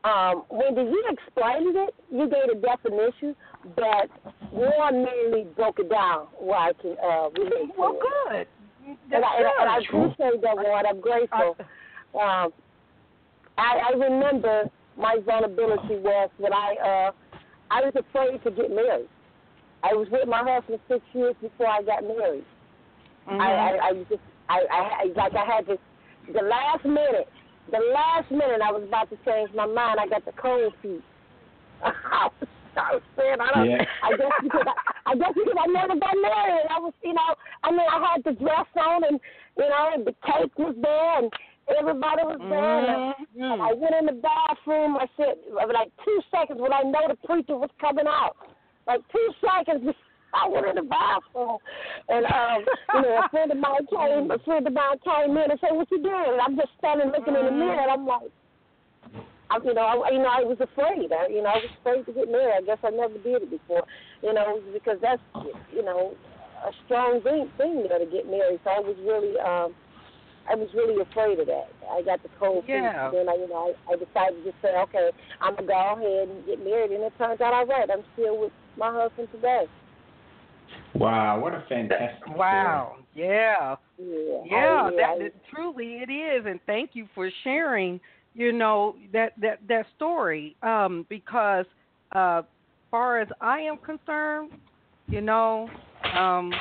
um when you explained it, you gave a definition, but one mainly broke it down where I can uh, relate to well, good. And I, and, I- and I appreciate that one. I'm grateful. Um, I, I remember my vulnerability was when I uh, I was afraid to get married. I was with my husband six years before I got married. Mhm. I, I, I just I, I, I like I had to the last minute, the last minute I was about to change my mind. I got the cold feet. I was, I was saying I don't. Yeah. I guess because I, I guess because I never got married. I was you know I mean I had the dress on and you know and the cake was there and everybody was there. Mhm. I went in the bathroom. I said, like two seconds when I know the preacher was coming out. Like two seconds, I went in the bathroom, and um, you know, a friend of mine came. A friend of mine came in and said, "What you doing?" And I'm just standing looking in the mirror, and I'm like, I, you know, I, you know, I was afraid. I, you know, I was afraid to get married. I guess I never did it before. You know, because that's, you know, a strong thing thing there to get married. So I was really, um, I was really afraid of that. I got the cold feet. Yeah. Then I, you know, I, I decided to just say, okay, I'm gonna go ahead and get married, and it turns out all right. I'm still with my husband today. Wow, what a fantastic Wow. Yeah. Yeah, Yeah, oh, that, that truly it is, and thank you for sharing. You know that that that story, um, because uh, far as I am concerned, you know, um,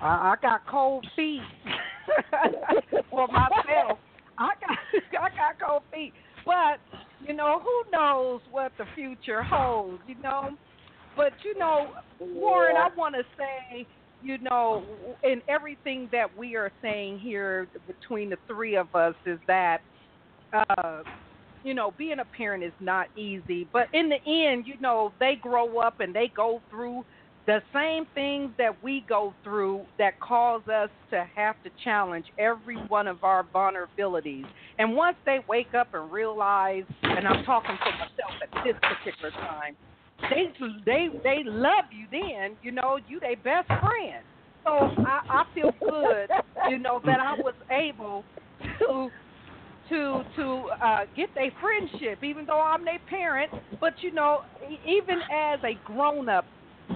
I, I got cold feet for myself. I got I got cold feet, but you know who knows what the future holds. You know, but you know, Warren, I want to say you know, in everything that we are saying here between the three of us is that, uh, you know, being a parent is not easy. But in the end, you know, they grow up and they go through the same things that we go through that cause us to have to challenge every one of our vulnerabilities. And once they wake up and realize, and I'm talking for myself at this particular time, they they they love you then, you know, you their best friend. So I, I feel good, you know, that I was able to to to uh get their friendship, even though I'm their parent. But you know, even as a grown up,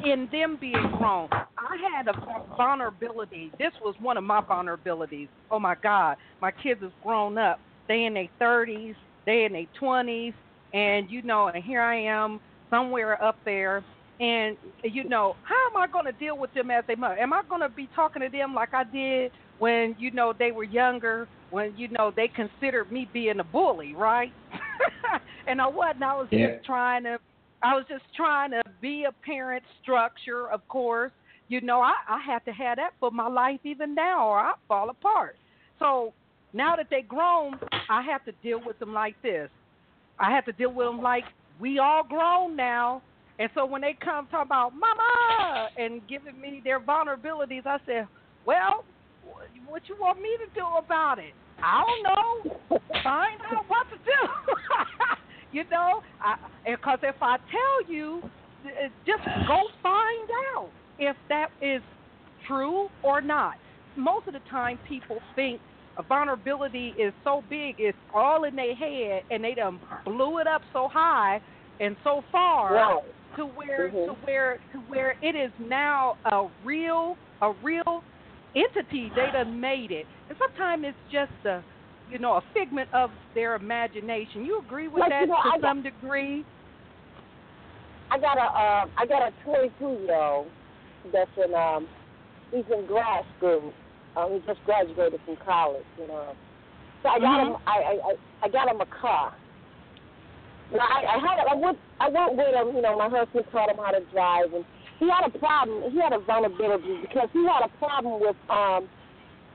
in them being grown, I had a vulnerability. This was one of my vulnerabilities. Oh my God, my kids is grown up. They in their thirties, they in their twenties, and you know, and here I am somewhere up there and you know how am i going to deal with them as they mother am i going to be talking to them like i did when you know they were younger when you know they considered me being a bully right and i wasn't i was yeah. just trying to i was just trying to be a parent structure of course you know i i have to have that for my life even now or i fall apart so now that they're grown i have to deal with them like this i have to deal with them like we all grown now. And so when they come talking about mama and giving me their vulnerabilities, I said, well, what you want me to do about it? I don't know. Find out what to do. you know, because if I tell you, just go find out if that is true or not. Most of the time, people think a vulnerability is so big, it's all in their head, and they done blew it up so high and so far right. to where mm-hmm. to where to where it is now a real a real entity. They done made it, and sometimes it's just a you know a figment of their imagination. You agree with like, that you know, to I some got, degree? I got a uh, I got a 22 year old that's in um he's in grad school um, he just graduated from college, you know. So I got mm-hmm. him. I, I I got him a car. Now I, I had I went I went with him. You know, my husband taught him how to drive, and he had a problem. He had a vulnerability because he had a problem with um,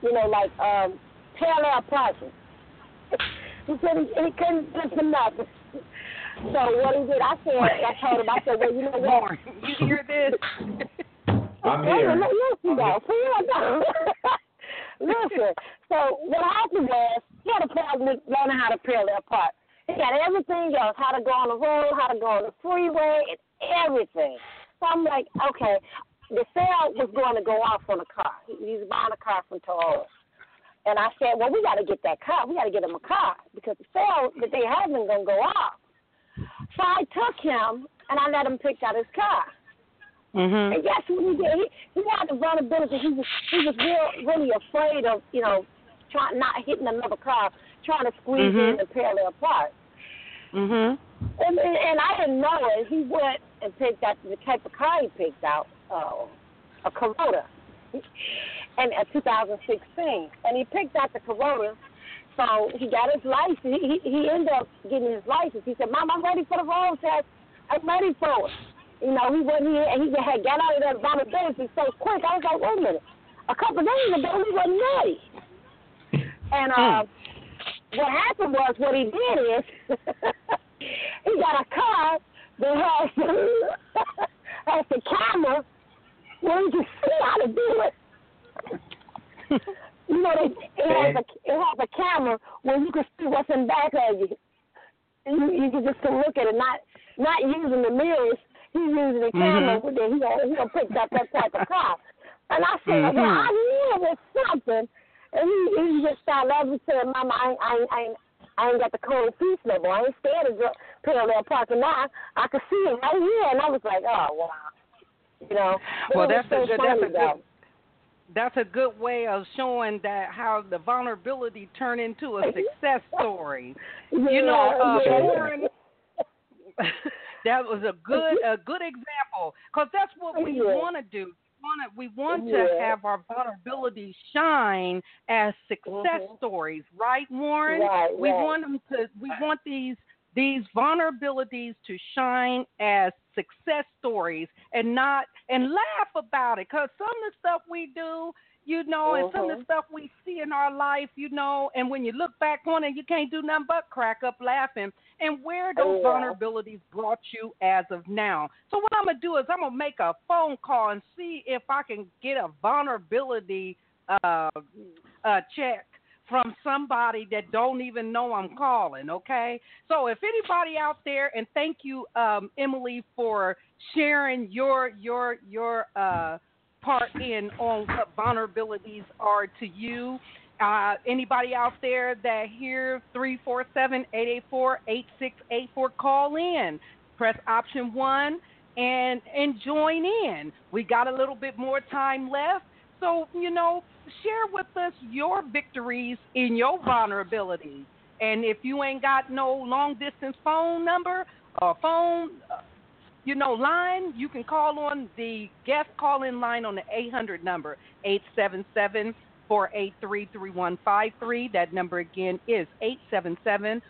you know, like um, parallel parking. He said he, he couldn't get for nothing. So what he did, I said, I told him, I said, well, you know what? you hear this? I'm here. Listen, though, Listen. So what happened was he had a problem with learning how to parallel park. He got everything else, how to go on the road, how to go on the freeway, and everything. So I'm like, okay, the sale was going to go off on a car. He, he's buying a car from Toyota. And I said, well, we got to get that car. We got to get him a car because the sale that they having going to go off. So I took him and I let him pick out his car. Mm-hmm. And guess what he did? He, he had the vulnerability. He was he was real, really afraid of you know trying not hitting another car, trying to squeeze mm-hmm. in the parallel park. Mhm. And, and and I didn't know it. He went and picked out the type of car he picked out, uh, a Corolla, and a 2016. And he picked out the Corolla. So he got his license. He, he he ended up getting his license. He said, "Mom, I'm ready for the road test. I'm ready for it." You know, he wasn't here, and he had got out of that vulnerability so quick. I was like, wait a minute. A couple days ago, he wasn't ready. And uh, what happened was, what he did is, he got a car that has has the camera where you see how to do it. you know, it, it has a it has a camera where you can see what's in back of you. You, you can just look at it, not not using the mirrors He's using the camera, mm-hmm. but then he gonna he gonna pick up that type of car. And I said, mm-hmm. well, I knew it was something. And he he just started laughing, and said, Mama, I I I ain't, I ain't got the cold piece no more. I ain't scared of parallel parking now. I could see it right here, and I was like, oh wow. You know. Well, that's so a good. That's a though. good. That's a good way of showing that how the vulnerability turned into a success story. You know, uh, yeah. Warren, that was a good a good example because that's what we Yeah. want to do. We want to we want Yeah. to have our vulnerabilities shine as success Mhm. stories, right, Warren? Right, we right. want them to. We want these these vulnerabilities to shine as success stories and not and laugh about it. Because some of the stuff we do you know and some of the stuff we see in our life you know and when you look back on it you can't do nothing but crack up laughing. And where those Yeah. vulnerabilities brought you as of now. So what i'm going to do is i'm going to make a phone call and see if i can get a vulnerability uh, uh check from somebody that don't even know I'm calling, okay? So if anybody out there and thank you um Emily for sharing your your your uh part in on what vulnerabilities are to you. Uh, anybody out there that hear 347-884-8684 call in. Press option 1 and and join in. We got a little bit more time left. So, you know, share with us your victories in your vulnerabilities. And if you ain't got no long distance phone number or phone, uh, you know, line, you can call on the guest call in line on the 800 number, 877 483 3153. That number again is 877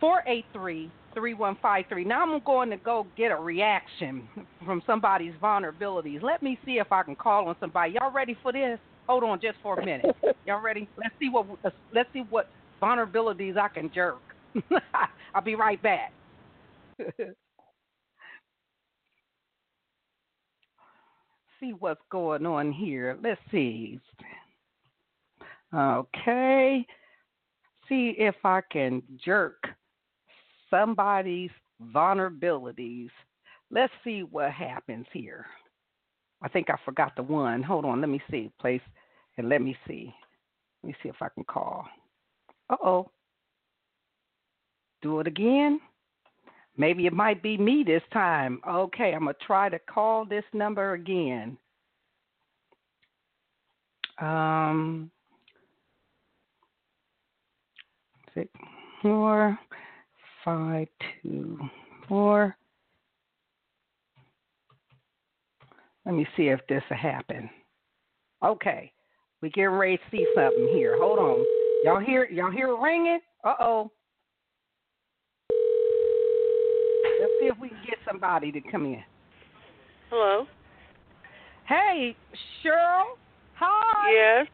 483 3153. Now I'm going to go get a reaction from somebody's vulnerabilities. Let me see if I can call on somebody. Y'all ready for this? Hold on just for a minute. Y'all ready? Let's see what let's see what vulnerabilities I can jerk. I'll be right back. see what's going on here. Let's see. Okay. See if I can jerk somebody's vulnerabilities. Let's see what happens here. I think I forgot the one. Hold on, let me see. Place and let me see. Let me see if I can call. Uh oh. Do it again. Maybe it might be me this time. Okay, I'm gonna try to call this number again. Um, six four five two four. Let me see if this will happen. Okay, we getting ready to see something here. Hold on. Y'all hear? Y'all hear it ringing? Uh oh. Let's see if we can get somebody to come in. Hello. Hey, Cheryl. Hi. Yes.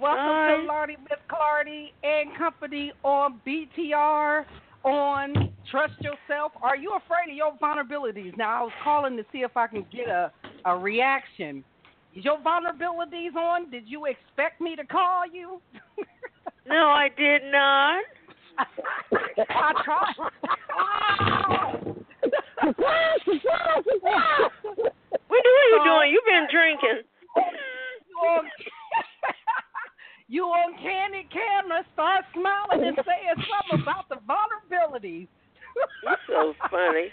Welcome Hi. to Lardy Miss Clardy and Company on BTR on Trust Yourself. Are you afraid of your vulnerabilities? Now I was calling to see if I can get a, a reaction. Is your vulnerabilities on? Did you expect me to call you? No, I did not. I tried. What are you doing? You've been drinking. you on, candid camera, start smiling and saying something about the vulnerabilities. You're so funny.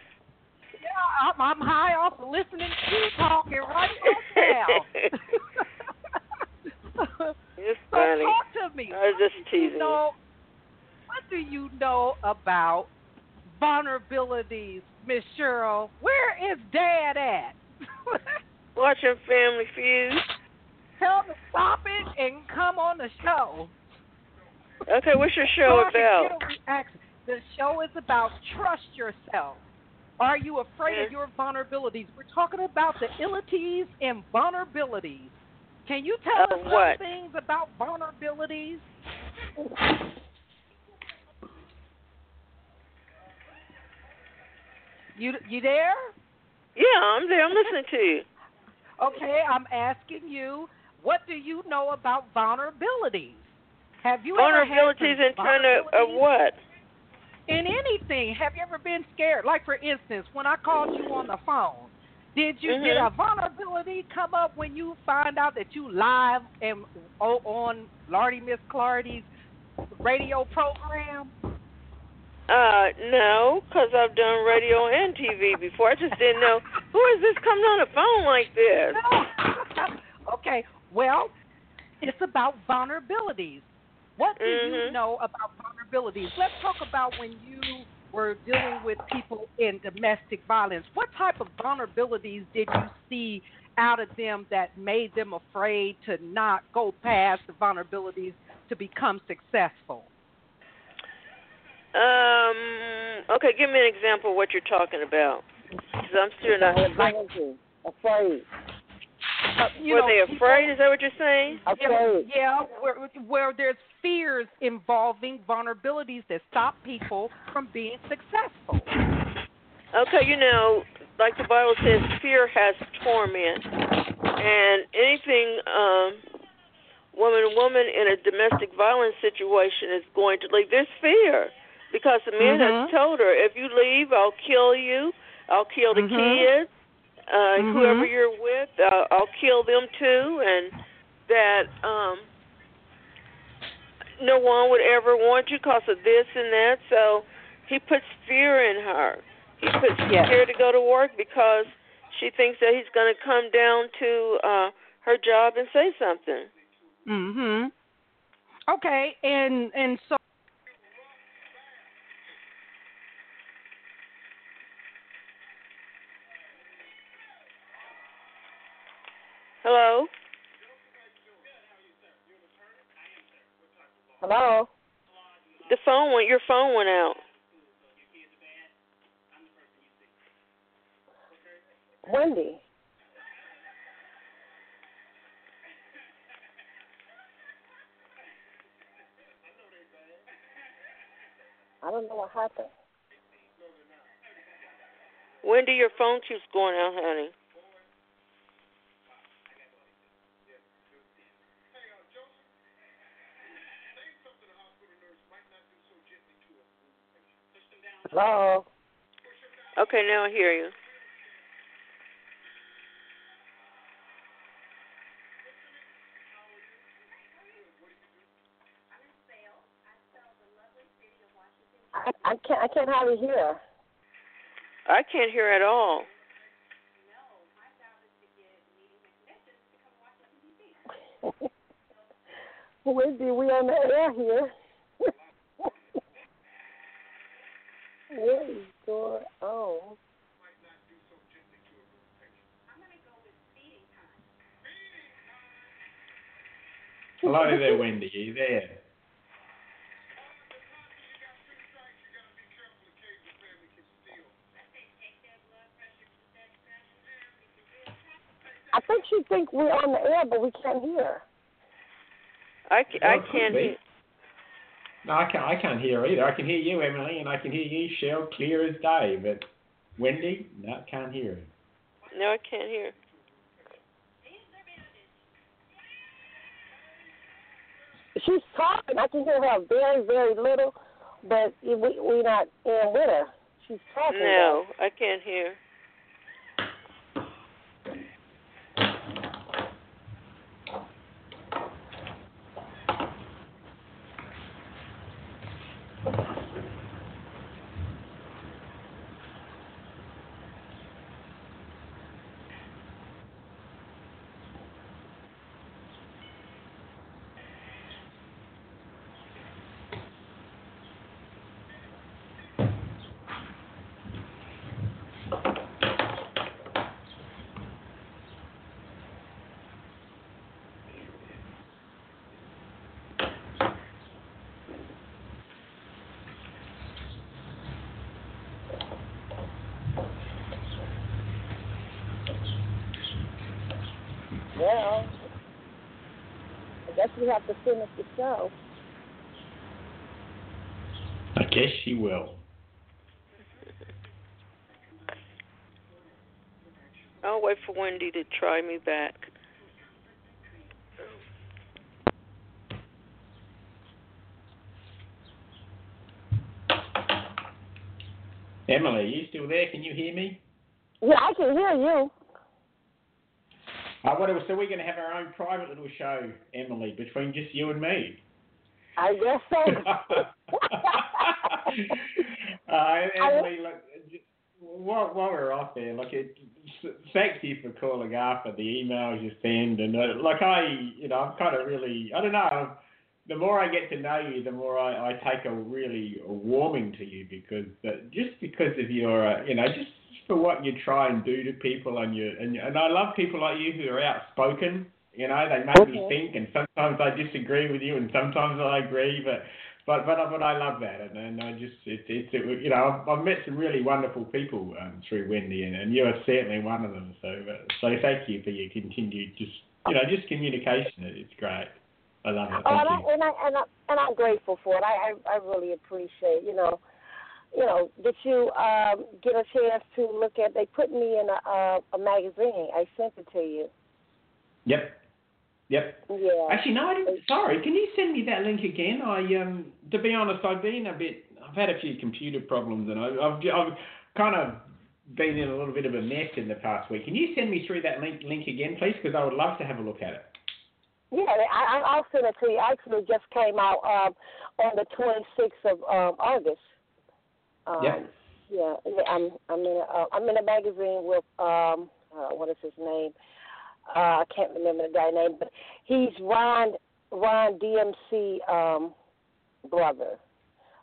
I'm, I'm high off of listening to you talking right now. You're so funny. talk to me. I was just do you teasing. know, what do you know about vulnerabilities, Miss Cheryl? Where is Dad at? Watching Family Feud. Tell him to stop it and come on the show. Okay, what's your show about? get a reaction. The show is about trust yourself. Are you afraid of your vulnerabilities? We're talking about the illities and vulnerabilities. Can you tell Of us some what? things about vulnerabilities? You you there? Yeah, I'm there. I'm listening to you. Okay, I'm asking you, what do you know about vulnerabilities? Have you ever had Vulnerabilities some in terms of, of what? In anything. Have you ever been scared? Like for instance, when I called you on the phone, did you did Mhm. a vulnerability come up when you find out that you live and oh, on Lardy Miss Clardy's radio program? Uh, no, because I've done radio and TV before. I just didn't know who Who is this coming on the phone like this? okay, well, it's about vulnerabilities. What do you Mhm. know about vulnerabilities? Let's talk about when you were dealing with people in domestic violence. What type of vulnerabilities did you see out of them that made them afraid to not go past the vulnerabilities to become successful? Um. Okay, give me an example of what you're talking about. Because I'm still not. Vulnerability. Afraid. Uh, you Were know, they people- afraid? Is that what you're saying? Yeah, Afraid. yeah where, where there's fears involving vulnerabilities that stop people from being successful. Okay, you know, like the Bible says, fear has torment, and anything, um, woman and woman in a domestic violence situation is going to leave. There's fear because the man has Mhm. told her, if you leave, I'll kill you, I'll kill the Mhm. kids, uh, Mhm. whoever you're with, uh, I'll kill them too, and that um, no one would ever want you because of this and that. So he puts fear in her. He puts Yes. fear to go to work because she thinks that he's going to come down to uh her job and say something. Mhm. Okay, and and so Hello? Hello. The phone went your phone went out. Wendy. I don't know what happened. Wendy, your phone keeps going out, honey. Hello. Okay, now I hear you. I, I can't. I can't hardly hear. I can't hear at all. Wendy, we on the air here. What is going on? Hello there, Wendy. Are you there? I think she think we're on the air, but we can't hear. I, I can't hear. No, I can't. I can't hear either. I can hear you, Emily, and I can hear you, Shell, clear as day. But Wendy, no, can't hear her. No, I can't hear. She's talking. I can hear her very, very little, but we we not in with her. She's talking. No, I can't hear. Well, I we have to finish the show. I guess she will. I'll wait for Wendy to try me back. Emily, are you still there? Can you hear me? Yeah, I can hear you. Uh, so we're going to have our own private little show, Emily, between just you and me. I guess so. uh, Emily, look, while, while we're off there, look, it, thank you for calling up and the emails you send. And uh, like I, you know, I'm kind of really, I don't know. The more I get to know you, the more I, I take a really warming to you because uh, just because of your, uh, you know, just for what you try and do to people and you and, and I love people like you who are outspoken. You know, they make me think, and sometimes I disagree with you, and sometimes I agree, but but but but I love that, and, and I just it's it's it, you know I've, I've met some really wonderful people um, through Wendy, and, and you are certainly one of them. So uh, so thank you for your continued just you know just communication. It's great. I love it. Oh, and. I, and I and I and I'm grateful for it. I I, I really appreciate. You know, you know, did you um, get a chance to look at? They put me in a a, a magazine. I sent it to you. Yep. Yep. Yeah. Actually, no, I didn't. Sorry, can you send me that link again? I um, to be honest, I've been a bit. I've had a few computer problems, and I, I've I've kind of been in a little bit of a mess in the past week. Can you send me through that link link again, please? Because I would love to have a look at it. Yeah, I, I- I'll send it to you. Actually, just came out um, on the 26th of um, August. Um, Yeah. Yeah, I'm I'm in a, uh, I'm in a magazine with um uh, what is his name? Uh, I can't remember the guy's name, but he's Ron Run DMC um brother.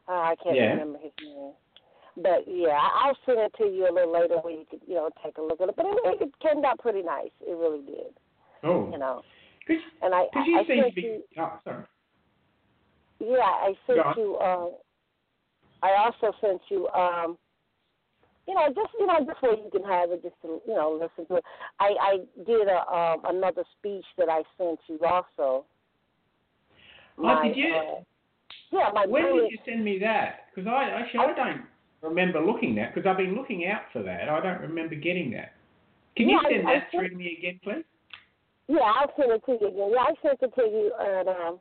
Uh, I can't Yeah. remember his name. But yeah, I- I'll send it to you a little later where you could, you know, take a look at it. But it, it came out pretty nice. It really did. Oh, You know. Could, And I, could I, you I sent be? you Oh, sorry. Yeah, I sent you. Uh, I also sent you. Um, you know, just you know, where you can have it, just to you know, listen to it. I I did a um, another speech that I sent you also. Oh, did you? Uh, yeah, my When brilliant- did you send me that? Because I actually I don't remember looking that because I've been looking out for that. I don't remember getting that. Can you Yeah, I- send I that sent- through to me again, please? Yeah, I'll send it to you again. Yeah, I sent it to you, and um,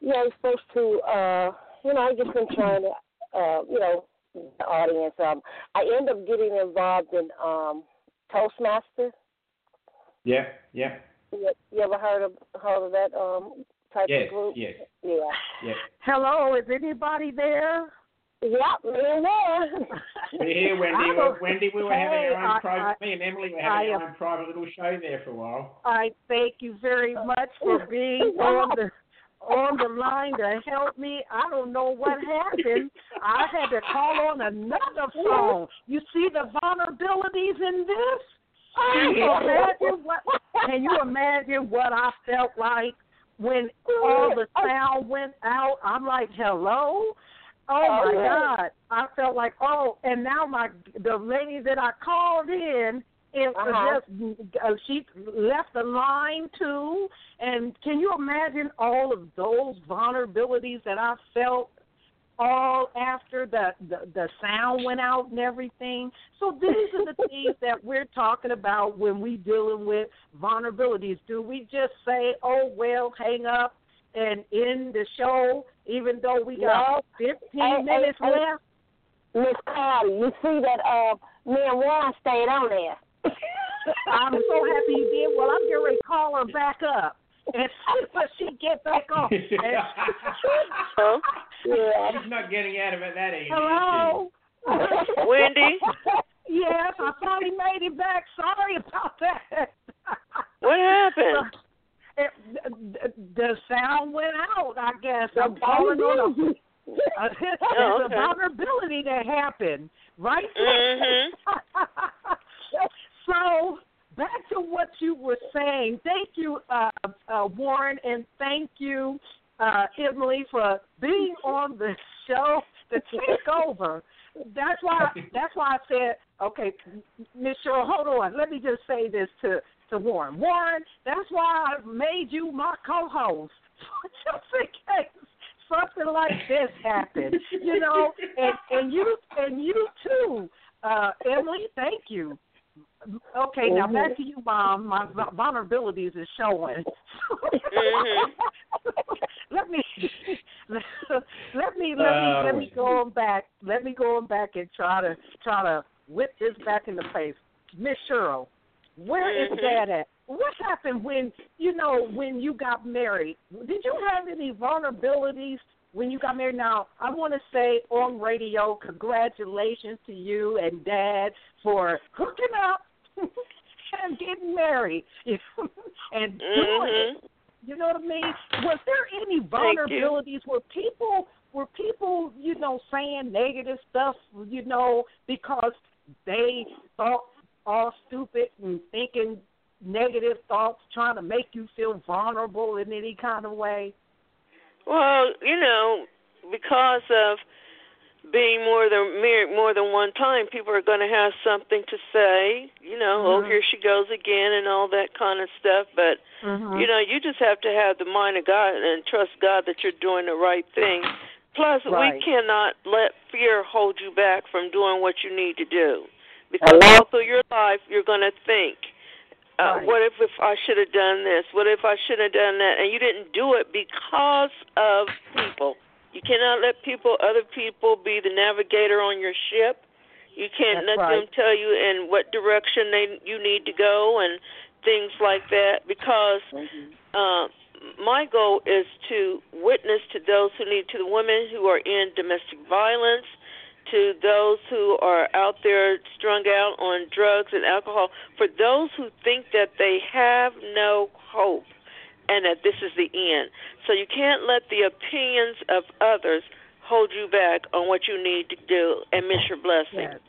yeah, I was supposed to. uh You know, I just been trying to, uh, you know, the audience. Um, I end up getting involved in um Toastmaster. Yeah, yeah, You, you ever heard of heard of that um type yes, of group? yes, Yeah. yes. Hello, is anybody there? Yep, me and there. We're here, Wendy. I We're, don't- Wendy, we were Hey, having our own I- private. I- me and Emily were having am- our own private little show there for a while. I thank you very much for being on the on the line to help me. I don't know what happened. I had to call on another phone. You see the vulnerabilities in this? Can you imagine what? Can you imagine what I felt like when all the sound went out? I'm like, hello. Oh Oh, my. God! I felt like, oh, and now my the lady that I called in, it Uh-huh. just uh, she left the line too. And can you imagine all of those vulnerabilities that I felt all after the, the the sound went out and everything. So these are the things that we're talking about when we dealing with vulnerabilities. Do we just say, "Oh well, hang up and end the show," even though we got No. 15 Hey, minutes hey. left? Miss Carter, you see that uh me and Warren stayed on there. I'm so happy you did. Well, I'm getting ready to call her back up and see if she get back on. And- yeah. She's not getting out of it that easy. Hello. Wendy? Yes, I finally made it back. Sorry about that. What happened? It, the, the sound went out. I guess I'm calling on a, Oh, there's a vulnerability that happened, right? Mhm. So back to what you were saying. Thank you, uh, uh, Warren, and thank you, uh, Emily, for being on the show to take over. That's why. That's why I said, okay, Miss Cheryl, hold on. Let me just say this to to Warren. Warren, that's why I made you my co-host, just in case something like this happened. You know, and and you and you too, uh, Emily. Thank you. Okay, now back to you, Mom. My vu- vulnerabilities is showing. Mhm. let me let me let me Oh. let me go on back. Let me go on back and try to try to whip this back into place. Miss Cheryl, where is Mhm. Dad at? What happened when you know when you got married? Did you have any vulnerabilities when you got married. Now, I want to say on radio, congratulations to you and Dad for hooking up and getting married and doing Mhm. it. You know what I mean? Was there any vulnerabilities where people were people, you know, saying negative stuff, you know, because they thought all stupid and thinking negative thoughts, trying to make you feel vulnerable in any kind of way? Well, you know, because of being more than married more than one time, people are going to have something to say. You know, oh, Mhm. here she goes again, and all that kind of stuff. But Mm-hmm. you know, you just have to have the mind of God and trust God that you're doing the right thing. Plus, Right. we cannot let fear hold you back from doing what you need to do. Because Hello? all through your life, you're going to think, uh, Right. what if, if I should have done this? What if I should have done that? And you didn't do it because of people. You cannot let people, other people, be the navigator on your ship. You can't That's let right. them tell you in what direction they you need to go and things like that. Because uh, my goal is to witness to those who need, to the women who are in domestic violence, to those who are out there strung out on drugs and alcohol, for those who think that they have no hope and that this is the end. So you can't let the opinions of others hold you back on what you need to do and miss your blessing Yes.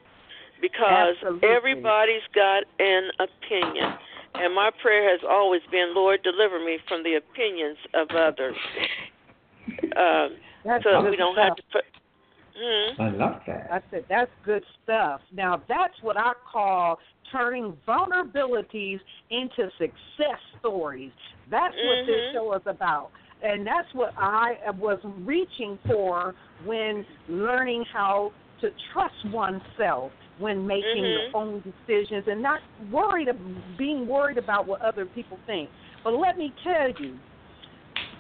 because Absolutely. everybody's got an opinion. And my prayer has always been, Lord, deliver me from the opinions of others. Um, That's so good we don't stuff. have to put. Hmm. I love that. I said that's good stuff. Now that's what I call turning vulnerabilities into success stories. That's what this Mhm. show is about. And that's what I was reaching for when learning how to trust oneself when making Mhm. your own decisions and not worried of being worried about what other people think. But let me tell you,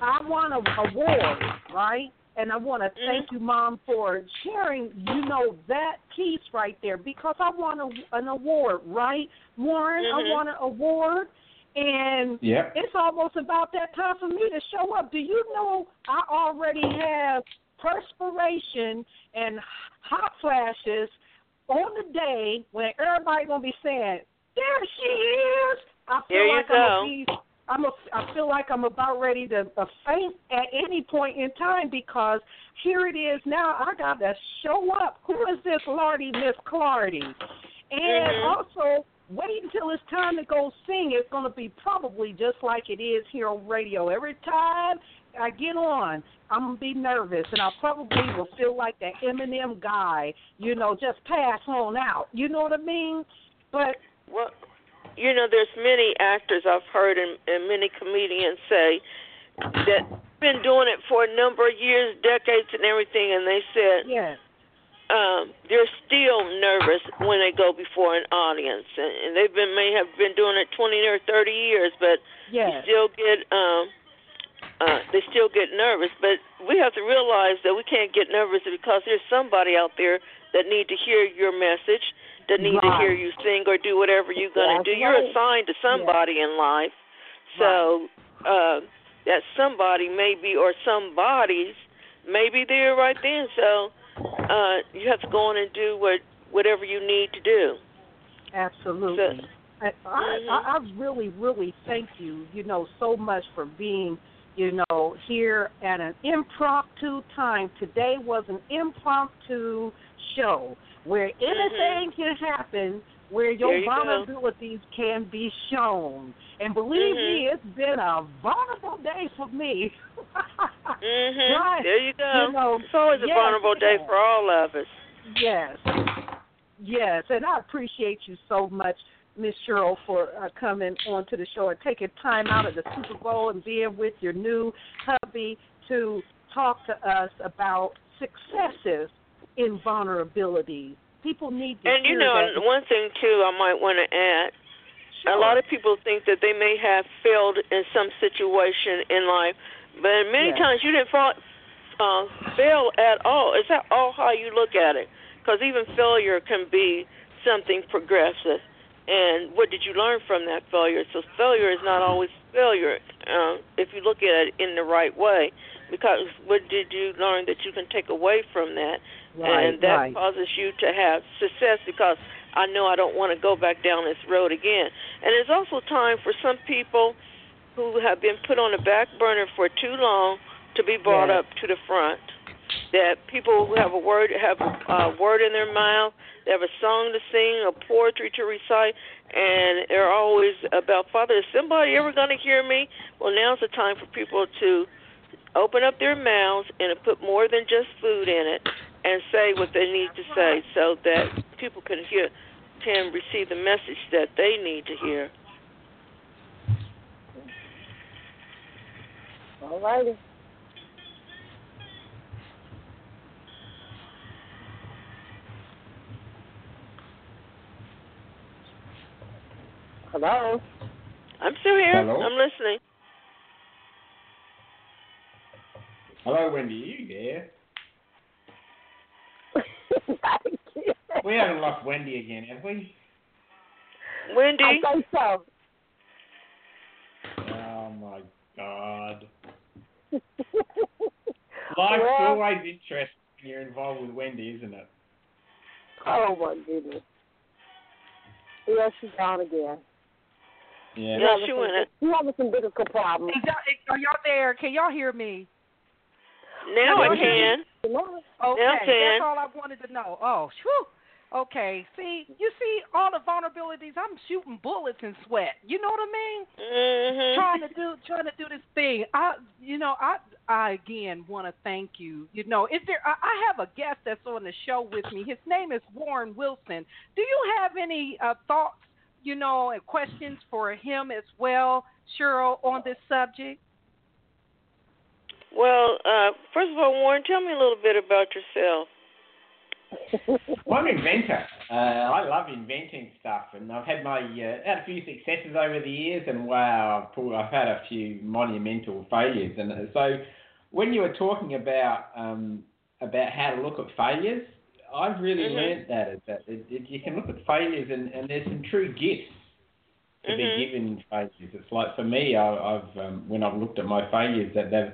I won an award, right? And I want to thank you, Mom, for sharing, you know, that piece right there because I won a, an award, right? Warren, I Mhm. won an award, and Yep. it's almost about that time for me to show up. Do you know I already have perspiration and hot flashes on the day when everybody gonna be saying, "There she is." I feel There you like go. I'm gonna be I'm a, I feel like I'm about ready to uh, faint at any point in time because here it is now. I got to show up. Who is this Lardy, Miss Clardy? And Mhm. also, wait until it's time to go sing. It's going to be probably just like it is here on radio. Every time I get on, I'm going to be nervous, and I probably will feel like that Eminem guy, you know, just pass on out. You know what I mean? But Well, you know, there's many actors I've heard and, and many comedians say that been doing it for a number of years, decades, and everything, and they said yes, um, they're still nervous when they go before an audience, and, and they've been may have been doing it 20 or 30 years, but yes, you still get um, uh, they still get nervous. But we have to realize that we can't get nervous because there's somebody out there that need to hear your message, that need to hear you sing or do whatever you're gonna That's do. You're assigned to somebody in life, so uh, that somebody maybe or somebody's maybe there right then. So uh, you have to go on and do what whatever you need to do. absolutely. I, I, Mhm. I I really, really thank you, you know, so much for being, you know, here at an impromptu time. Today was an impromptu show where anything can happen, where your you go. vulnerabilities can be shown. And believe me, Mhm. it's been a vulnerable day for me. Mhm. Right. There you go. You know, it's always a vulnerable day yes. for all of us. Yes. Yes, and I appreciate you so much, Miss Cheryl, for uh, coming onto the show and taking time out of the Super Bowl and being with your new hubby to talk to us about successes in vulnerability. People need to And you know, that. one thing too, I might want to add. A lot of people think that they may have failed in some situation in life, but many Yes. times you didn't fall, uh, fail at all. It's at all how you look at it, because even failure can be something progressive. and what did you learn from that failure? So failure is not always failure uh, if you look at it in the right way. Because what did you learn that you can take away from that, Right, and that right. causes you to have success? Because I know I don't want to go back down this road again. And there's also time for some people who have been put on the back burner for too long to be brought Yes. up to the front. That people who have a word have a word in their mouth, they have a song to sing, a poetry to recite, and they're always about Father. Is somebody ever going to hear me? Well, now's the time for people to open up their mouths and put more than just food in it, and say what they need to say, so that people can hear, can receive the message that they need to hear. All righty. Hello. I'm still here. Hello? I'm listening. Hello, Wendy. You there? Thank you. We haven't lost Wendy again, have we? Wendy, I think so. Oh my God. well, Life's always interesting when you're involved with Wendy, isn't it? oh my goodness. Yeah, she's gone again. Yeah. Yeah, She's she having went some- it. She's having some bigger problems. Is y'all, are y'all there? Can y'all hear me? Now I can. Okay, Now can. that's all I wanted to know. Oh, whew. Okay, see, you see all the vulnerabilities. I'm shooting bullets in sweat. You know what I mean? Mhm. trying to do trying to do this thing. I you know I I again want to thank you. You know, is there I, I have a guest that's on the show with me. His name is Warren Wilson. Do you have any uh, thoughts, you know, and questions for him as well, Cheryl, on this subject? Well, uh, first of all, Warren, tell me a little bit about yourself. Well, I'm an inventor. Uh, I love inventing stuff, and I've had my uh, had a few successes over the years, and wow, I've, pulled, I've had a few monumental failures. And uh, so, when you were talking about um, about how to look at failures, I've really Mhm. learned that is that it, it, you can look at failures, and, and there's some true gifts to Mhm. be given failures. It's like for me, I, I've um, when I've looked at my failures, that they've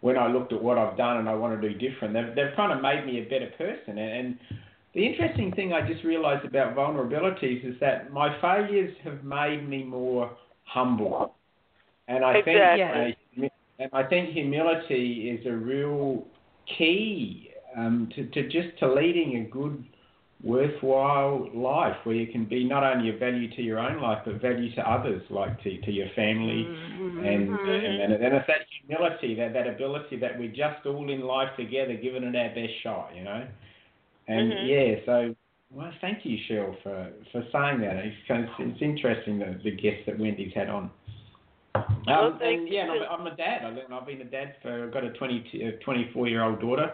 when I looked at what I've done and I want to do different, they've they've kind of made me a better person. And, and the interesting thing I just realised about vulnerabilities is that my failures have made me more humble. And I Exactly. think uh, and I think humility is a real key um, to, to just to leading a good worthwhile life where you can be not only a value to your own life but value to others like to, to your family Mm-hmm. and, Mhm. and and and it's that humility that that ability that we're just all in life together giving it our best shot you know and Mhm. yeah so well thank you Cheryl for for saying that it's it's, it's interesting the, the guests that Wendy's had on um, Well, and yeah. I'm, I'm a dad. I've been a dad for. I've got a 20, uh, 24 year old daughter,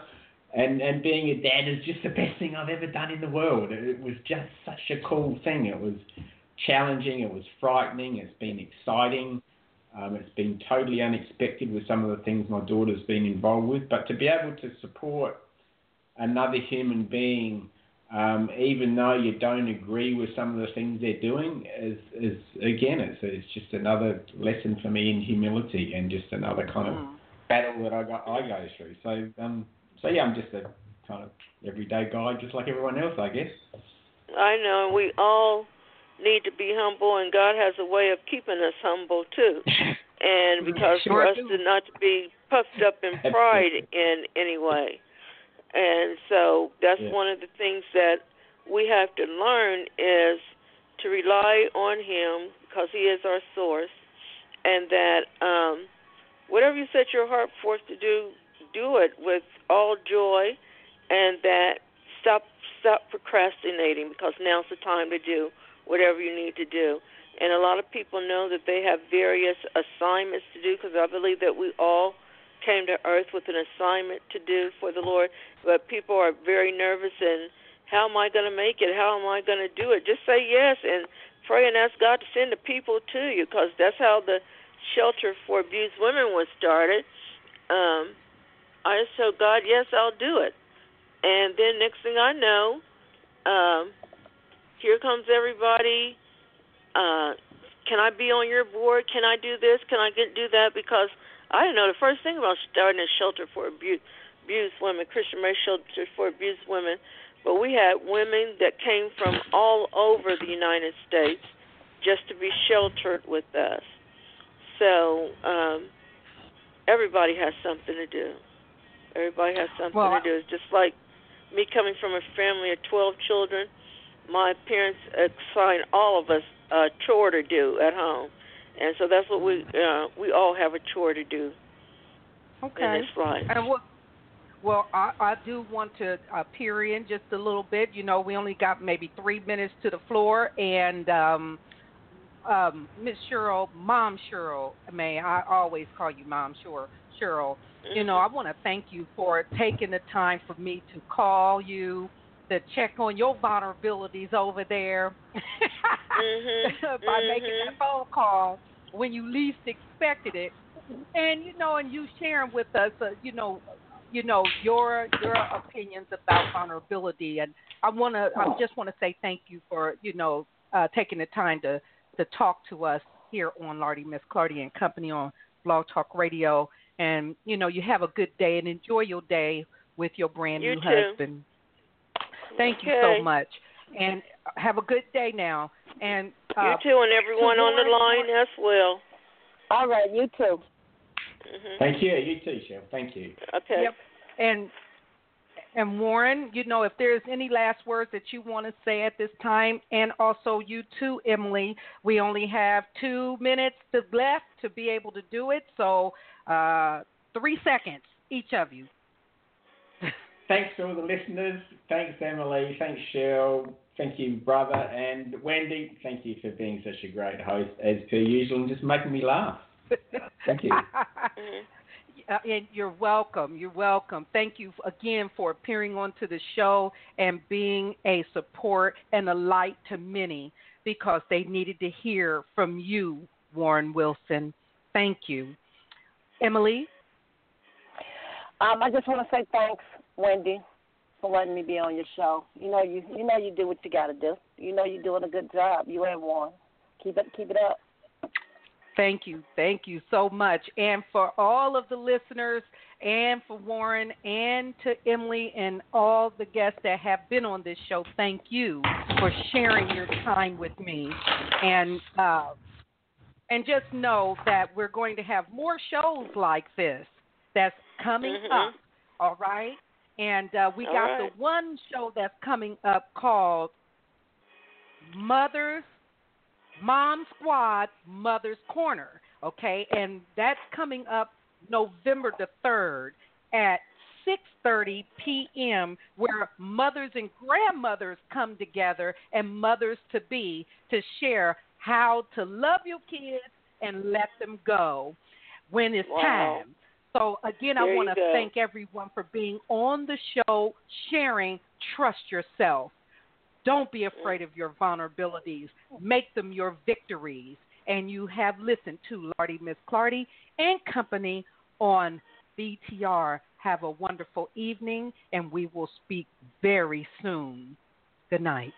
and and being a dad is just the best thing I've ever done in the world. It, was just such a cool thing. It was challenging. It was frightening. It's been exciting. Um, it's been totally unexpected with some of the things my daughter's been involved with. But to be able to support another human being um, even though you don't agree with some of the things they're doing, is, is again, it's, it's just another lesson for me in humility and just another kind of Mm. battle that I got I go through. So um, so yeah, I'm just a kind of everyday guy, just like everyone else, I guess. I know, we all need to be humble, and God has a way of keeping us humble too. And because Sure for us do. to not to be puffed up in pride in any way. And so that's Yeah. one of the things that we have to learn is to rely on Him because He is our source, and that um, whatever you set your heart forth to do, do it with all joy, and that stop stop procrastinating because now's the time to do whatever you need to do. And a lot of people know that they have various assignments to do because I believe that we all came to earth with an assignment to do for the Lord, but people are very nervous and how am I going to make it? How am I going to do it? Just say yes and pray and ask God to send the people to you because that's how the shelter for abused women was started. Um, I just told God, yes, I'll do it. And then next thing I know, um, here comes everybody uh, can I be on your board? Can I do this? Can I get do that? Because I didn't know the first thing about starting a shelter for abuse, abused women, Christian Race Shelter for abused women. But we had women that came from all over the United States just to be sheltered with us. So um, everybody has something to do. Everybody has something well, to do. It's just like me coming from a family of 12 children. My parents assigned all of us a chore to do at home, and so that's what we uh, we all have a chore to do okay. in this life. And what well, I, I do want to uh, peer in just a little bit. You know, we only got maybe three minutes to the floor, and um, um, Miss Cheryl, Mom Cheryl, may I always call you Mom Cheryl. Cheryl, you know, I want to thank you for taking the time for me to call you to check on your vulnerabilities over there mm-hmm. by mm-hmm. making that phone call when you least expected it, and you know, and you sharing with us, uh, you know, you know your your opinions about vulnerability, and I want to, I just want to say thank you for you know uh, taking the time to to talk to us here on Lardy Miss Clardy and Company on Blog Talk Radio. And you know, you have a good day and enjoy your day with your brand you new too. husband. Thank okay. you so much, and have a good day now. And uh, you too, and everyone on the line as well. All right, you too. Mm-hmm. Thank you. You too, Cheryl. Thank you. Okay. Yep. And and Warren, you know, if there's any last words that you want to say at this time, and also you too, Emily, we only have two minutes to left to be able to do it. So uh, three seconds, each of you. Thanks to all the listeners. Thanks, Emily. Thanks, Cheryl. Thank you, brother. And Wendy, thank you for being such a great host, as per usual, and just making me laugh. Thank you. Uh, and you're welcome. You're welcome. Thank you again for appearing onto the show and being a support and a light to many because they needed to hear from you, Warren Wilson. Thank you. Emily? Um, I just want to say thanks, Wendy, for letting me be on your show. You know you you know you do what you got to do. You know you're doing a good job. You and Warren. Keep it keep it up. Thank you. Thank you so much. And for all of the listeners, and for Warren, and to Emily, and all the guests that have been on this show, thank you for sharing your time with me. And uh, and just know that we're going to have more shows like this that's coming Mhm. up. All right. And uh, we All got right. the one show that's coming up called Mothers Mom Squad Mother's Corner. Okay, and that's coming up November the third at 6:30 p.m. where mothers and grandmothers come together and mothers to be to share how to love your kids and let them go when it's Wow. time. So again, I There you want to thank everyone for being on the show, sharing. Trust yourself. Don't be afraid of your vulnerabilities. Make them your victories. And you have listened to Lardy Miss Clardy and Company on BTR. Have a wonderful evening, and we will speak very soon. Good night.